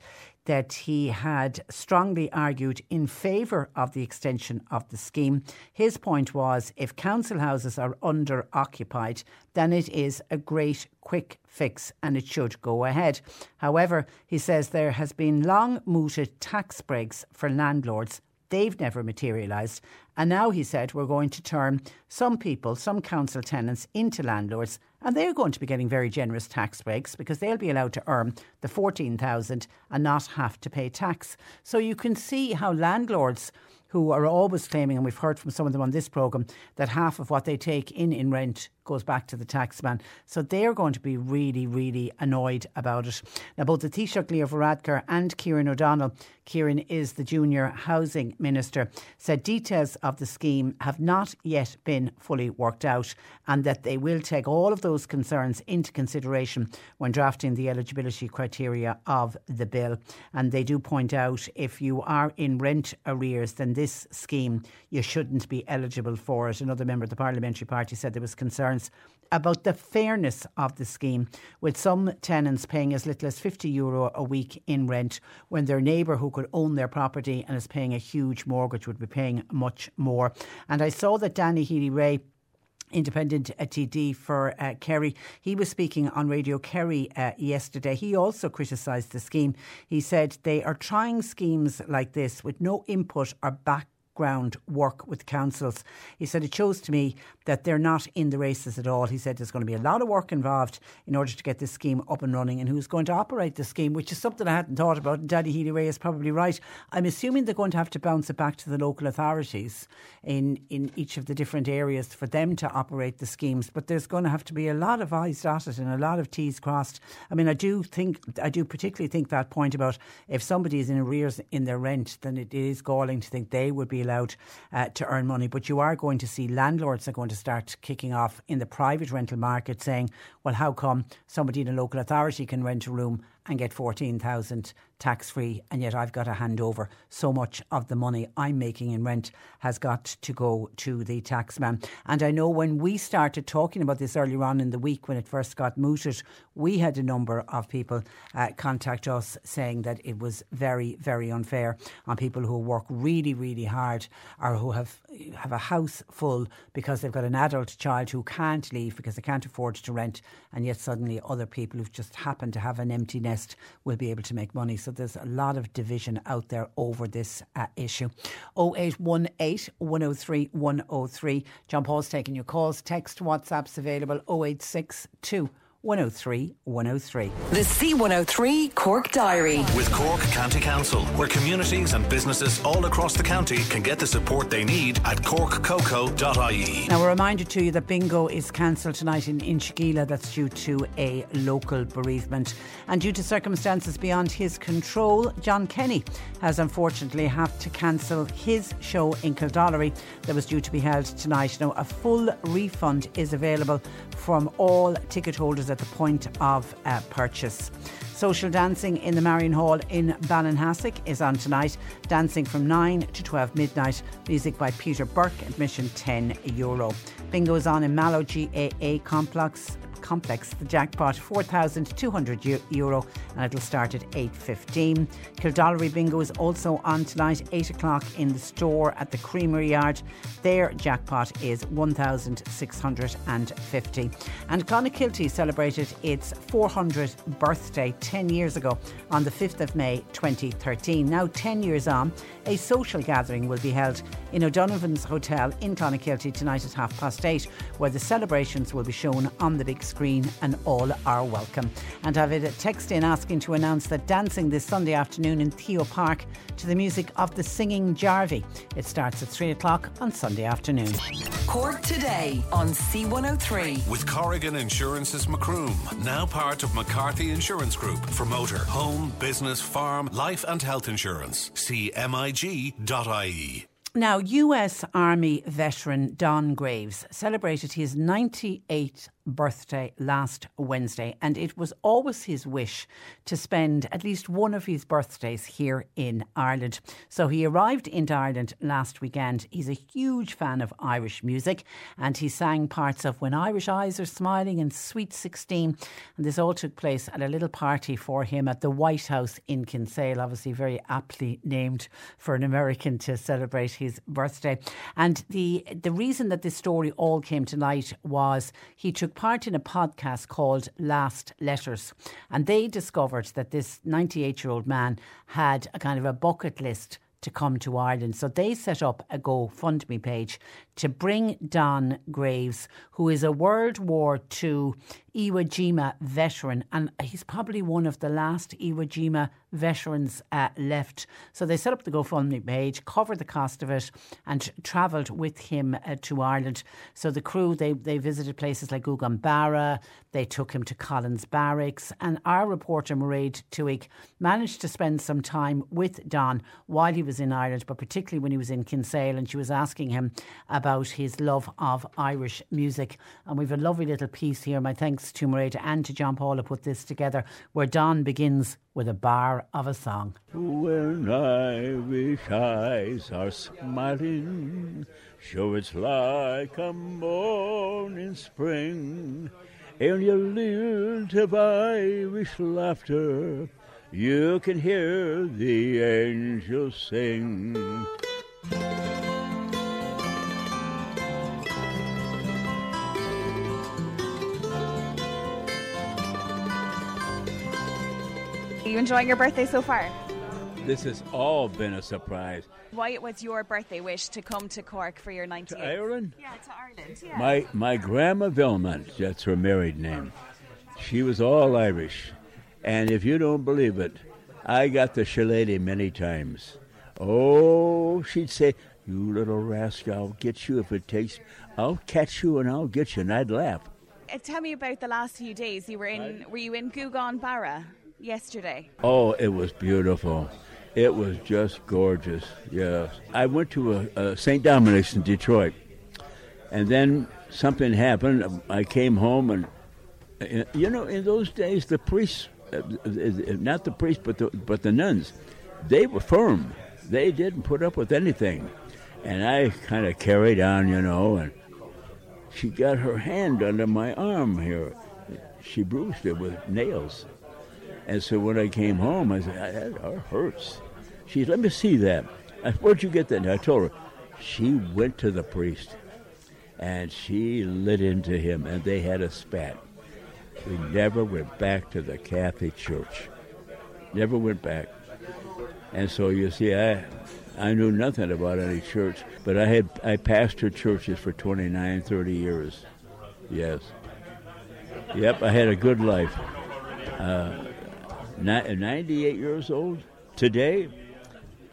that he had strongly argued in favour of the extension of the scheme. His point was if council houses are under occupied, then it is a great quick fix and it should go ahead. However, he says there has been long mooted tax breaks for landlords They've never materialised. And now he said we're going to turn some people, some council tenants, into landlords, and they're going to be getting very generous tax breaks because they'll be allowed to earn the 14,000 and not have to pay tax. So you can see how landlords who are always claiming, and we've heard from some of them on this programme, that half of what they take in in rent goes back to the taxman. So they're going to be really, really annoyed about it. Now, both the Taoiseach Leo Varadkar and Kieran O'Donnell, Kieran is the junior housing minister, said details of the scheme have not yet been fully worked out and that they will take all of those concerns into consideration when drafting the eligibility criteria of the bill. And they do point out if you are in rent arrears, then this scheme you shouldn't be eligible for it. Another member of the parliamentary party said there was concerns concerns about the fairness of the scheme, with some tenants paying as little as 50 euro a week in rent when their neighbour who could own their property and is paying a huge mortgage would be paying much more. And I saw that Danny Healy-Rae. independent uh, TD for uh, Kerry. He was speaking on Radio Kerry uh, yesterday. He also criticised the scheme. He said they are trying schemes like this with no input or back ground work with councils. He said it shows to me that they're not in the races at all. He said there's going to be a lot of work involved in order to get this scheme up and running and who's going to operate the scheme, which is something I hadn't thought about. Danny Healy-Rae is probably right. I'm assuming they're going to have to bounce it back to the local authorities in, in each of the different areas for them to operate the schemes. But there's going to have to be a lot of I's dotted and a lot of T's crossed. I mean, I do think, I do particularly think that point about if somebody is in arrears in their rent, then it is galling to think they would be allowed uh, to earn money. But you are going to see landlords are going to start kicking off in the private rental market saying, well, how come somebody in a local authority can rent a room and get 14,000 tax free, and yet I've got to hand over so much of the money I'm making in rent has got to go to the taxman. And I know when we started talking about this earlier on in the week, when it first got mooted, we had a number of people uh, contact us saying that it was very, very unfair on people who work really, really hard or who have have a house full because they've got an adult child who can't leave because they can't afford to rent, and yet suddenly other people who've just happened to have an empty nest will be able to make money. So there's a lot of division out there over this uh, issue. 0818 103 103. John Paul's taking your calls. Text, WhatsApp's available 0862 103 103. The C103 Cork Diary. With Cork County Council, where communities and businesses all across the county can get the support they need at corkcoco.ie. Now, a reminder to you that bingo is cancelled tonight in Inchigeelagh. That's due to a local bereavement. And due to circumstances beyond his control, John Kenny has unfortunately had to cancel his show in Kildorrery that was due to be held tonight. Now, a full refund is available from all ticket holders at the point of uh, purchase. Social dancing in the Marion Hall in Ballinhassig is on tonight. Dancing from 9 to 12 midnight. Music by Peter Burke. Admission 10 euro. Bingo is on in Mallow GAA Complex complex. The jackpot 4,200 euro and it'll start at 8.15. Kildorrery Bingo is also on tonight, 8 o'clock in the store at the Creamery Yard. Their jackpot is 1,650. And Clonakilty celebrated its 400th birthday 10 years ago on the 5th of May 2013. Now 10 years on, a social gathering will be held in O'Donovan's Hotel in Clonakilty tonight at half past eight, where the celebrations will be shown on the big screen and all are welcome. And I've had a text in asking to announce that dancing this Sunday afternoon in Theo Park to the music of the singing Jarvey. It starts at three o'clock on Sunday afternoon. Cork today on C103. With Corrigan Insurance's Macroom, now part of McCarthy Insurance Group for motor, home, business, farm, life and health insurance. CMIG.ie. Now, US Army veteran Don Graves celebrated his 98th birthday last Wednesday, and it was always his wish to spend at least one of his birthdays here in Ireland. So he arrived into Ireland last weekend. He's a huge fan of Irish music, and he sang parts of When Irish Eyes Are Smiling and Sweet 16. And this all took place at a little party for him at the White House in Kinsale, obviously very aptly named for an American to celebrate his birthday. And the the reason that this story all came to light was he took part in a podcast called Last Letters. And they discovered that this 98 year old man had a kind of a bucket list to come to Ireland. So they set up a GoFundMe page to bring Don Graves, who is a World War II Iwo Jima veteran, and he's probably one of the last Iwo Jima veterans uh, left. So they set up the GoFundMe page, covered the cost of it, and travelled with him uh, to Ireland. So the crew they they visited places like Gougane Barra, they took him to Collins Barracks, and our reporter Mairead Tuig managed to spend some time with Don while he was in Ireland, but particularly when he was in Kinsale, and she was asking him about his love of Irish music. And we've a lovely little piece here. My thanks to Mairead and to John Paul who put this together, where Don begins with a bar of a song. When Irish eyes are smiling, show it's like a morning spring. In your lilt of Irish laughter, you can hear the angels sing. You enjoying your birthday so far? This has all been a surprise. Why was your birthday wish to come to Cork for your 98th? To Ireland? Yeah, to Ireland. Yeah. My my grandma Vilmont, that's her married name. She was all Irish, and if you don't believe it, I got the shillelagh many times. Oh, she'd say, "You little rascal, I'll get you if it takes. I'll catch you and I'll get you," and I'd laugh. Uh, tell me about the last few days. You were in. Were you in Gougane Barra yesterday? Oh, it was beautiful. It was just gorgeous. Yes, I went to a, a St. Dominic's in Detroit, and then something happened. I came home, and uh, you know, in those days, the priests uh, not the priests, but the but the nuns, they were firm. They didn't put up with anything, and I kind of carried on, you know. And she got her hand under my arm here. She bruised it with nails. And so when I came home, I said, "That hurts." She said, "Let me see that." I said, "Where'd you get that?" And I told her. She went to the priest, and she lit into him, and they had a spat. We never went back to the Catholic Church. Never went back. And so you see, I I knew nothing about any church, but I had I pastored churches for 29, 30 years. Yes. Yep, I had a good life. Uh, Uh, 98 years old today.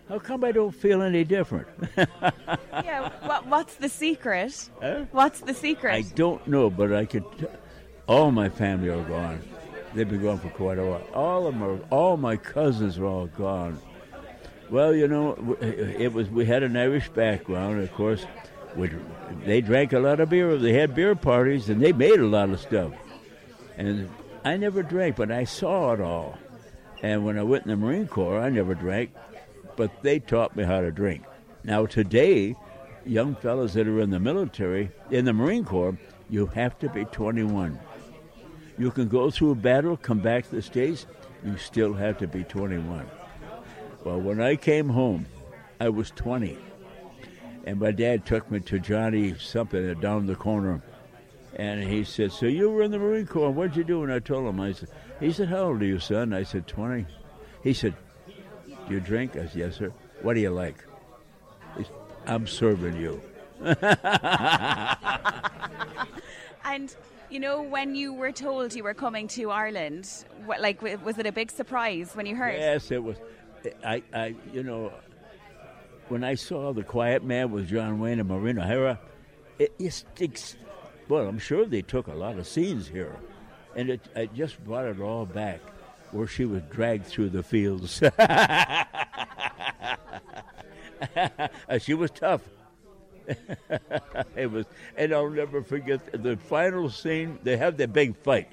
How come I don't feel any different? (laughs) yeah, what, what's the secret? Huh? What's the secret? I don't know, but I could. T- all my family are gone. They've been gone for quite a while. All of them are. All my cousins are all gone. Well, you know, uh, it was. We had an Irish background, of course. We, they drank a lot of beer. They had beer parties, and they made a lot of stuff. And I never drank, but I saw it all. And when I went in the Marine Corps, I never drank, but they taught me how to drink. Now today, young fellows that are in the military, in the Marine Corps, you have to be 21. You can go through a battle, come back to the States, you still have to be 21. Well, when I came home, I was 20. And my dad took me to Johnny something down the corner. And he said, So you were in the Marine Corps. What'd you do? And I told him, I said, He said, How old are you, son? I said, 20. He said, Do you drink? I said, Yes, sir. What do you like? Said, I'm serving you. (laughs) and you know, when you were told you were coming to Ireland, what, like, was it a big surprise when you heard? Yes, it was. I, I, you know, when I saw the Quiet Man with John Wayne and Maureen O'Hara, it, it, well, I'm sure they took a lot of scenes here, and it, it just brought it all back, where she was dragged through the fields. (laughs) Uh, she was tough. (laughs) it was, and I'll never forget the final scene. They have the big fight,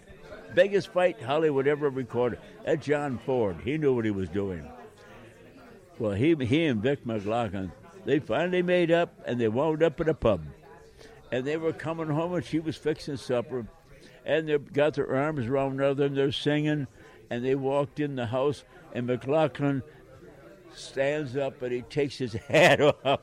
biggest fight Hollywood ever recorded. That John Ford, he knew what he was doing. Well, he he and Vic McLaglen, they finally made up, and they wound up at a pub, and they were coming home, and she was fixing supper, and they got their arms around each other, and they're singing, and they walked in the house, and McLaglen stands up and he takes his (laughs) hat off.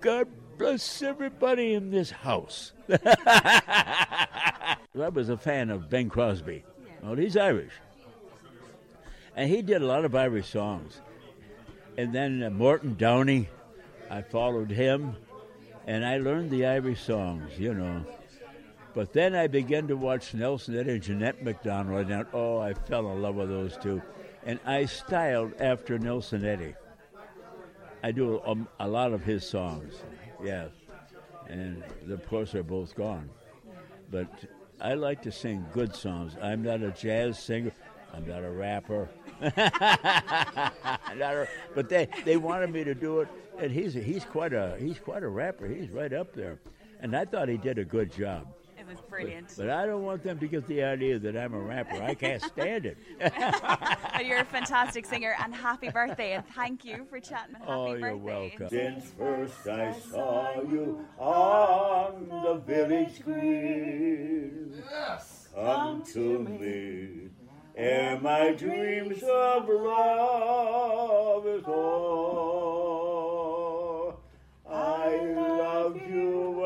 God bless everybody in this house. (laughs) I was a fan of Bing Crosby. Well, he's Irish. And he did a lot of Irish songs. And then uh, Morton Downey, I followed him, and I learned the Irish songs, you know. But then I began to watch Nelson Eddy and Jeanette MacDonald, and oh, I fell in love with those two. And I styled after Nelson Eddy. I do a, a lot of his songs. Yes. And of course, they're both gone. But I like to sing good songs. I'm not a jazz singer. I'm not a rapper. (laughs) not a, but they, they wanted me to do it, and he's he's quite a he's quite a rapper. He's right up there, and I thought he did a good job It was brilliant. But, but, I don't want them to get the idea that I'm a rapper. I can't stand it. (laughs) but you're a fantastic singer, and happy birthday, and thank you for chatting. Happy oh, birthday. you're welcome. Since first I saw you on the village green, yes. come to me. Ere my dreams of love is o'er, you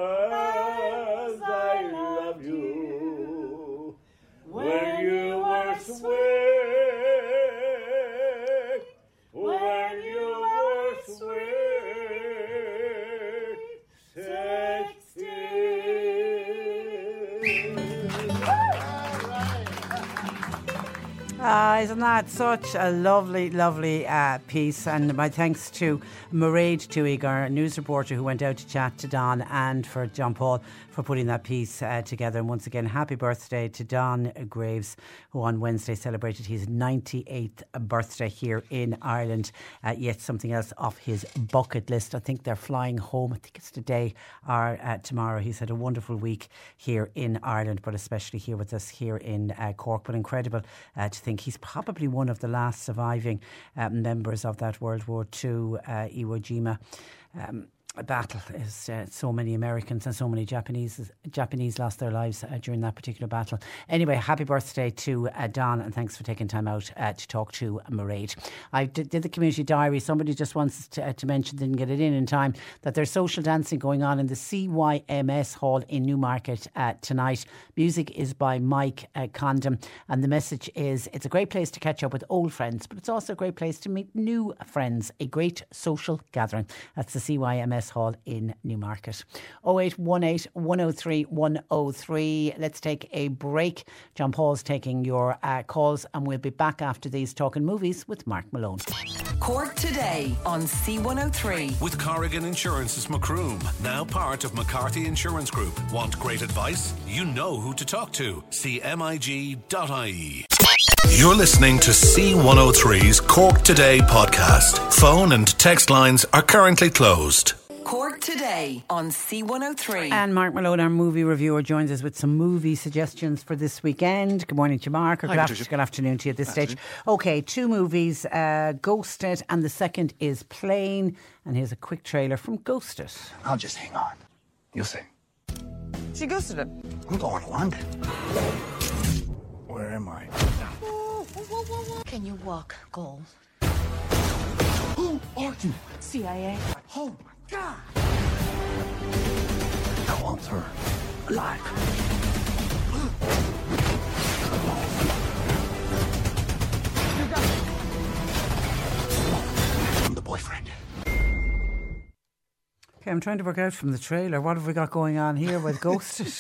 Ah, isn't that such a lovely, lovely uh, piece? And my thanks to Mairead Twohig, our news reporter who went out to chat to Don, and for John Paul for putting that piece uh, together. And once again, happy birthday to Don Graves, who on Wednesday celebrated his 98th birthday here in Ireland. Uh, yet something else off his bucket list. I think they're flying home. I think it's today or uh, tomorrow. He's had a wonderful week here in Ireland, but especially here with us here in uh, Cork. But incredible uh, to think he's probably one of the last surviving uh, members of that World War II uh, Iwo Jima. Um, battle is uh, so many Americans and so many Japanese Japanese lost their lives uh, during that particular battle. Anyway, happy birthday to uh, Don and thanks for taking time out uh, to talk to Mairead. I did, did, the community diary. Somebody just wants to, uh, to, mention, didn't get it in in time, that there's social dancing going on in the CYMS Hall in Newmarket uh, tonight. Music is by Mike Condon and the message is it's a great place to catch up with old friends, but it's also a great place to meet new friends. A great social gathering. That's the CYMS Hall in Newmarket. 0818 103 103. Let's take a break. John Paul's taking your uh, calls, and we'll be back after these talking movies with Mark Malone. Cork today on C103. With Corrigan Insurance's Macroom, now part of McCarthy Insurance Group. Want great advice? You know who to talk to. CMIG.ie. You're listening to C103's Cork Today podcast. Phone and text lines are currently closed. Cork today on C103. And Mark Malone, our movie reviewer, joins us with some movie suggestions for this weekend. Good morning to Mark, or Hi, good, after, good, afternoon to you at this stage. Okay, two movies uh, Ghosted, and the second is Plane. And here's a quick trailer from Ghosted. I'll just hang on. You'll see. She ghosted him. I'm going to London. Where am I? Can you walk, Cole? Who are you? CIA. Oh my God! I want her alive. I'm the boyfriend. Okay, I'm trying to work out from the trailer what have we got going on here with (laughs) Ghosted.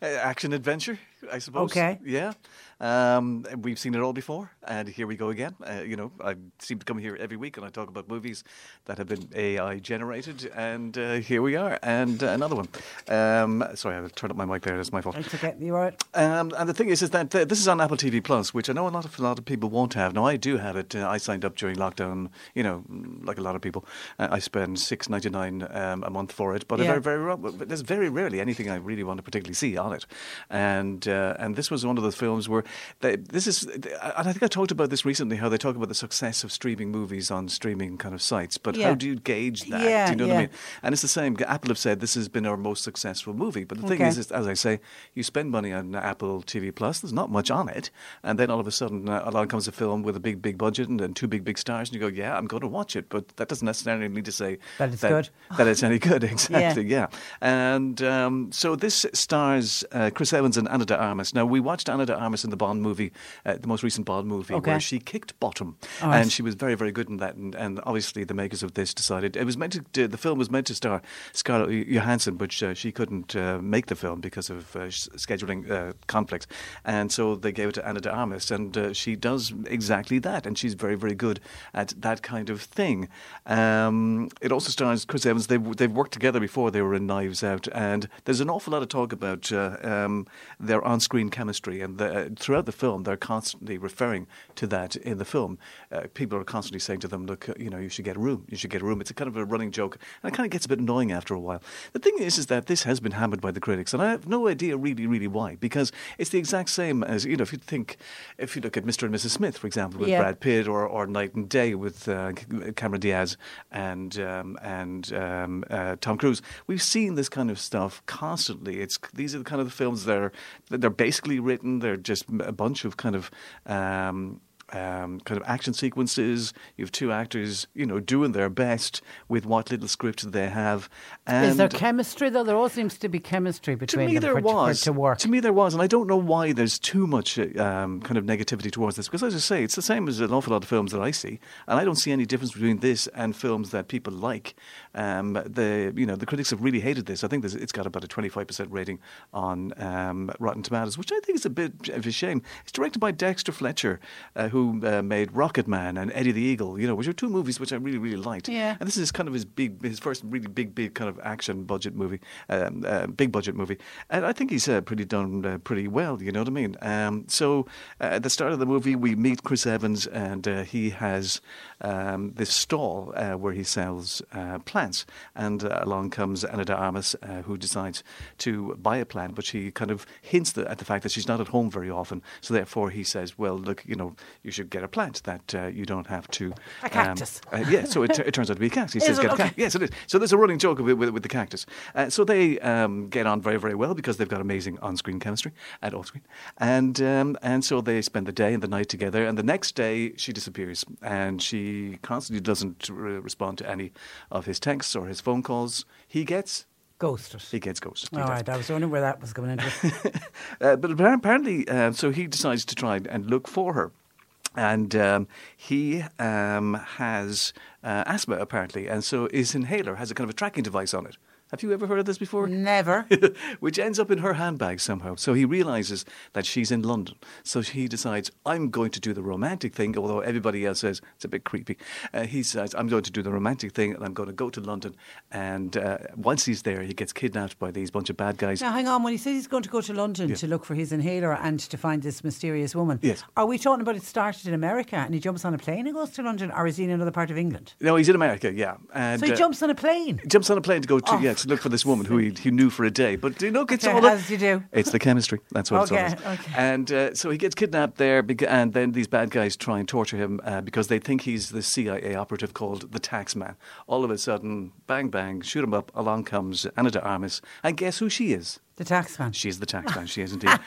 Action adventure, I suppose. Okay. Yeah. Um, we've seen it all before, and here we go again. Uh, you know, I seem to come here every week and I talk about movies that have been AI generated, and uh, here we are, and uh, another one. Um, sorry, I've turned up my mic there. That's my fault. It's okay. You all right? Um, and the thing is, is that uh, this is on Apple TV Plus, which I know a lot of a lot of people won't have. Now, I do have it. Uh, I signed up during lockdown. You know, like a lot of people, uh, I spend six ninety nine um, a month for it. But Yeah. very, very, but there's very rarely anything I really want to particularly see on it. And uh, and this was one of the films where they, this is. And I think I talked about this recently. How they talk about the success of streaming movies on streaming kind of sites, but Yeah. how do you gauge that? Yeah, do you know what. I mean? And it's the same. Apple have said this has been our most successful movie. But the thing Okay. is, is, as I say, you spend money on Apple TV Plus. There's not much on it, and then all of a sudden, uh, along comes a film with a big, big budget and, and two big, big stars, and you go, "Yeah, I'm going to watch it." But that doesn't necessarily need to say That it's good. That it's any (laughs) good, (laughs) exactly. yeah. And um, so this stars uh, Chris Evans and Ana de Armas. Now we watched Ana de Armas in the Bond movie, uh, the most recent Bond movie, Okay. where she kicked bottom, All right. and she was very, very good in that. And, and obviously, the makers of this decided it was meant to. The film was meant to star Scarlett Johansson, but uh, she couldn't uh, make the film because of uh, scheduling uh, conflicts, and so they gave it to Ana de Armas, and uh, she does exactly that, and she's very, very good at that kind of thing. Um, it also stars Chris Evans. They've, they've worked together before. They were in Knives Out, and there's an awful lot of talk about uh, um, their on-screen chemistry, and the, throughout the film, they're constantly referring to that in the film. Uh, people are constantly saying to them, "Look, uh, you know, you should get a room. You should get a room." It's a kind of a running joke, and it kind of gets a bit annoying after a while. The thing is, is that this has been hammered by the critics, and I have no idea really, really why. Because it's the exact same as you know, if you think, if you look at Mr. and Mrs. Smith, for example, with Yeah. Brad Pitt, or, or Knight and Day with uh, Cameron Diaz and um, and um, uh, Tom Cruise, we've seen this kind of stuff constantly. It's these are the kind of the films that are that they're basically written. They're just a bunch of kind of. Um, um, kind of action sequences. You have two actors, you know, doing their best with what little script they have. And Is there chemistry though? There all seems to be chemistry between to me, them there for, was. to work. To me, there was, and I don't know why there's too much um, kind of negativity towards this. Because, as I say, it's the same as an awful lot of films that I see, and I don't see any difference between this and films that people like. Um, the you know the critics have really hated this. I think it's got about a 25% rating on um, Rotten Tomatoes, which I think is a bit of a shame. It's directed by Dexter Fletcher, uh, who uh, made Rocketman and Eddie the Eagle, you know, which are two movies which I really, really liked. Yeah. And this is kind of his big, his first really big, big kind of action budget movie, um, uh, big budget movie. And I think he's uh, pretty done uh, pretty well, you know what I mean? Um, so uh, at the start of the movie, we meet Chris Evans, and uh, he has um, this stall uh, where he sells uh, plants. And uh, along comes Ana de Armas, uh, who decides to buy a plant, but she kind of hints the, at the fact that she's not at home very often. So therefore, he says, "Well, look, you know, you should get a plant that uh, you don't have to." A cactus. Um, uh, yeah. So it, it turns out to be a cactus. He Is says? "Get a cactus." Yes, it is. So there's a running joke with, with, with the cactus. Uh, so they um, get on very, very well because they've got amazing on-screen chemistry at off-screen, and um, and so they spend the day and the night together. And the next day, she disappears, and she constantly doesn't re- respond to any of his texts or his phone calls. He gets Ghosted. he gets ghosted. All right, I was wondering where that was going into. (laughs) Uh, but apparently, uh, so he decides to try and look for her. And um, he um, has uh, asthma, apparently, and so his inhaler has a kind of a tracking device on it. Have you ever heard of this before? Never. (laughs) Which ends up in her handbag somehow. So he realizes that she's in London. So he decides, I'm going to do the romantic thing, although everybody else says it's a bit creepy. Uh, he says, I'm going to do the romantic thing and I'm going to go to London. And uh, once he's there, he gets kidnapped by these bunch of bad guys. Now, hang on. When he says he's going to go to London Yeah. to look for his inhaler and to find this mysterious woman, Yes. are we talking about it started in America and he jumps on a plane and goes to London, or is he in another part of England? No, he's in America, yeah. And, so he uh, jumps on a plane. jumps on a plane to go to Oh, yeah to look for this woman who he, he knew for a day. But you know, it's Okay, all how up- does he do? It's the chemistry. That's what Okay, it's all about. okay. And uh, so he gets kidnapped there, and then these bad guys try and torture him uh, because they think he's the CIA operative called the Taxman. All of a sudden, bang bang, shoot him up. Along comes Ana de Armas, and guess who she is? The taxman. She's the taxman. She is indeed.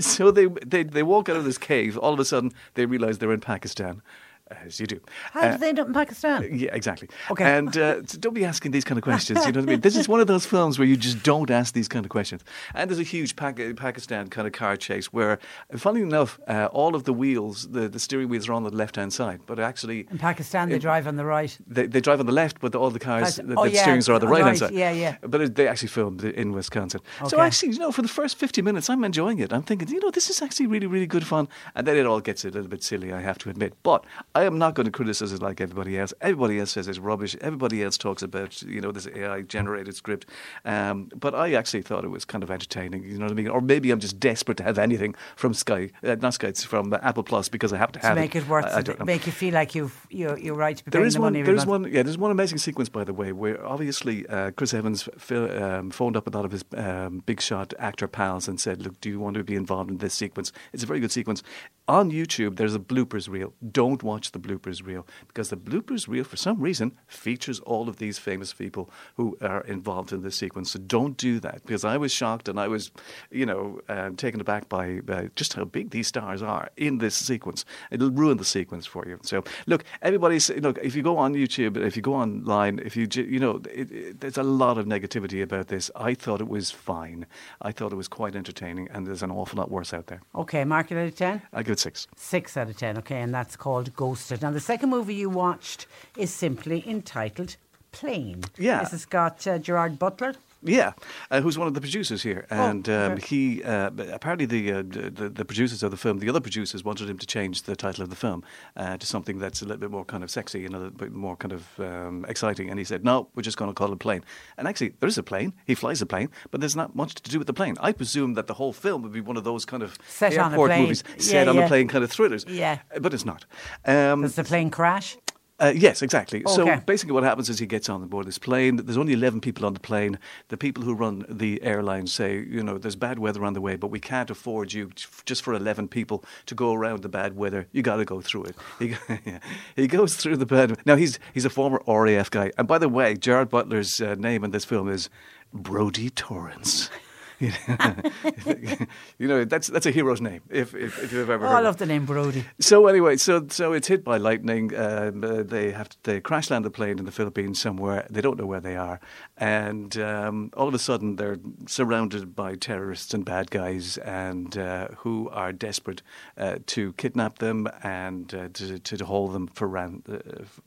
(laughs) so they, they they walk out of this cave. All of a sudden, they realize they're in Pakistan. As you do. How Uh, did they end up in Pakistan? yeah, exactly. Okay. And uh, (laughs) so don't be asking these kind of questions. You know what I mean? This is one of those films where you just don't ask these kind of questions. And there's a huge Pak- Pakistan kind of car chase where, funnily enough, uh, all of the wheels, the, the steering wheels are on the left hand side, but actually. In Pakistan, they drive on the right. They, they drive on the left, but all the cars, Cars- the, oh, the yeah, steerings are on the right hand side. yeah, yeah. But it, they actually filmed in Wisconsin. Okay. So actually, you know, for the first 50 minutes, I'm enjoying it. I'm thinking, you know, this is actually really, really good fun. And then it all gets a little bit silly, I have to admit. But I am not going to criticize it like everybody else. Everybody else says it's rubbish. Everybody else talks about, you know, this AI generated script. Um, but I actually thought it was kind of entertaining, you know what I mean? Or maybe I'm just desperate to have anything from Sky, uh, not Sky, it's from Apple Plus because I have to have it. To have make it worth I, I it, don't know. make you feel like you've, you're, you're right to be There is the one. money There's one. Yeah, there's one amazing sequence, by the way, where obviously uh, Chris Evans um, phoned up a lot of his um, big shot actor pals and said, "Look, do you want to be involved in this sequence? It's a very good sequence." On YouTube, there's a bloopers reel. Don't watch the bloopers reel because the bloopers reel, for some reason, features all of these famous people who are involved in this sequence. So don't do that because I was shocked and I was, you know, um, taken aback by uh, just how big these stars are in this sequence. It'll ruin the sequence for you. So look, everybody's look. If you go on YouTube, if you go online, if you you know, it, it, there's a lot of negativity about this. I thought it was fine. I thought it was quite entertaining, and there's an awful lot worse out there. Okay, mark it out of 10? I give it six. Six out of ten, okay, and that's called Ghosted. Now, the second movie you watched is simply entitled Plane. Yeah. This has got uh, Gerard Butler. Yeah, uh, who's one of the producers here, and um, okay. he uh, apparently the, uh, the the producers of the film, the other producers wanted him to change the title of the film uh, to something that's a little bit more kind of sexy and a little bit more kind of um, exciting, and he said, "No, we're just going to call it plane." And actually, there is a plane. He flies a plane, but there's not much to do with the plane. I presume that the whole film would be one of those kind of Set on a airport plane. movies, Yeah, set on yeah. a plane kind of thrillers. Yeah. Uh, but it's not. Um, Does the plane crash? Uh, yes, exactly. So basically, what happens is he gets on board this plane. There's only 11 people on the plane. The people who run the airline say, you know, there's bad weather on the way, but we can't afford you just for 11 people to go around the bad weather. You got to go through it. He, (laughs) yeah. he goes through the bad. Now he's he's a former RAF guy, and by the way, Gerard Butler's uh, name in this film is Brodie Torrance. (laughs) (laughs) You know, that's that's a hero's name if if, if you've ever Oh, heard. I love the name Brodie. so anyway, so so it's hit by lightning. Um, uh, they have to, they crash land the plane in the Philippines somewhere. They don't know where they are, and um, all of a sudden they're surrounded by terrorists and bad guys, and uh, who are desperate uh, to kidnap them and uh, to, to hold them for ran, uh,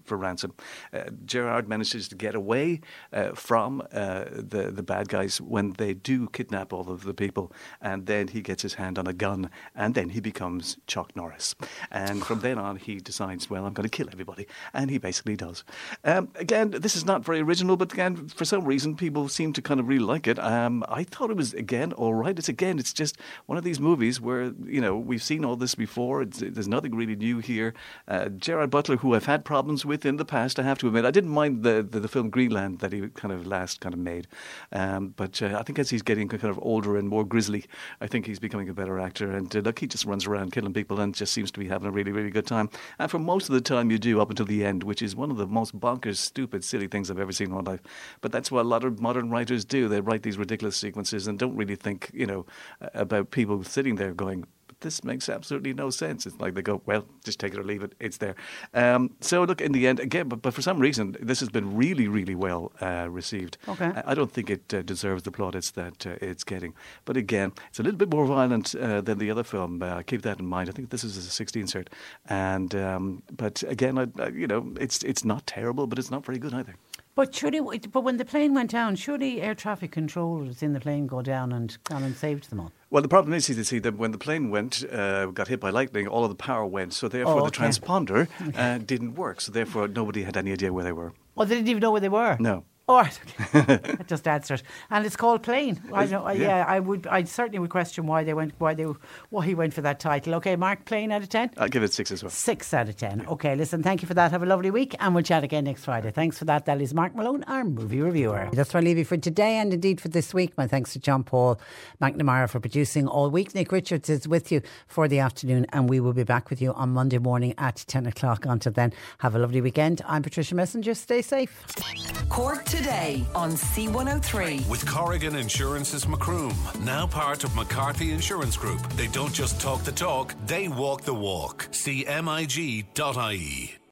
for ransom. Uh, Gerard manages to get away uh, from uh, the the bad guys when they do kidnap kidnap all of the people, and then he gets his hand on a gun, and then he becomes Chuck Norris. And from then on, he decides, well, I'm going to kill everybody, and he basically does. Um, again, this is not very original, but again, for some reason, people seem to kind of really like it. Um, I thought it was again all right. It's again, it's just one of these movies where you know we've seen all this before. It's, there's nothing really new here. Uh, Gerard Butler, who I've had problems with in the past, I have to admit, I didn't mind the the, the film Greenland that he kind of last kind of made, um, but uh, I think as he's getting kind of older and more grisly, I think he's becoming a better actor. And uh, look, he just runs around killing people and just seems to be having a really really good time. And for most of the time, you do up until the end, which is one of the most bonkers, stupid, silly things I've ever seen in my life. But that's what a lot of modern writers do. They write these ridiculous sequences and don't really think, you know, about people sitting there going, this makes absolutely no sense. It's like they go, well, just take it or leave it. It's there. Um, so look, in the end, again, but, but for some reason, this has been really, really well uh, received. Okay. I, I don't think it uh, deserves the plaudits that uh, it's getting. But again, it's a little bit more violent uh, than the other film. Uh, keep that in mind. I think this is a 16 cert. And um, but again, I, I, you know, it's it's not terrible, but it's not very good either. But he, but when the plane went down, surely air traffic controllers in the plane go down and gone and saved them all? Well, the problem is, you see, that when the plane went, uh, got hit by lightning, all of the power went. So therefore, Oh, the okay. transponder (laughs) uh, didn't work. So therefore, nobody had any idea where they were. Well, they didn't even know where they were. No. All right, okay. that just adds to it. And it's called Plane. I know. Uh, yeah. Yeah. I would. I certainly would question why they went. Why they. Why he went for that title. Okay, Mark. Plane out of ten. I'll give it six as well. Six out of ten. Okay, listen. Thank you for that. Have a lovely week, and we'll chat again next Friday. Thanks for that. That is Mark Malone, our movie reviewer. That's where I leave you for today, and indeed for this week. My thanks to John Paul McNamara for producing all week. Nick Richards is with you for the afternoon, and we will be back with you on Monday morning at ten o'clock. Until then, have a lovely weekend. I'm Patricia Messinger. Stay safe. Cork today on C103. With Corrigan Insurance's Macroom, now part of McCarthy Insurance Group. They don't just talk the talk, they walk the walk. See MIG.ie.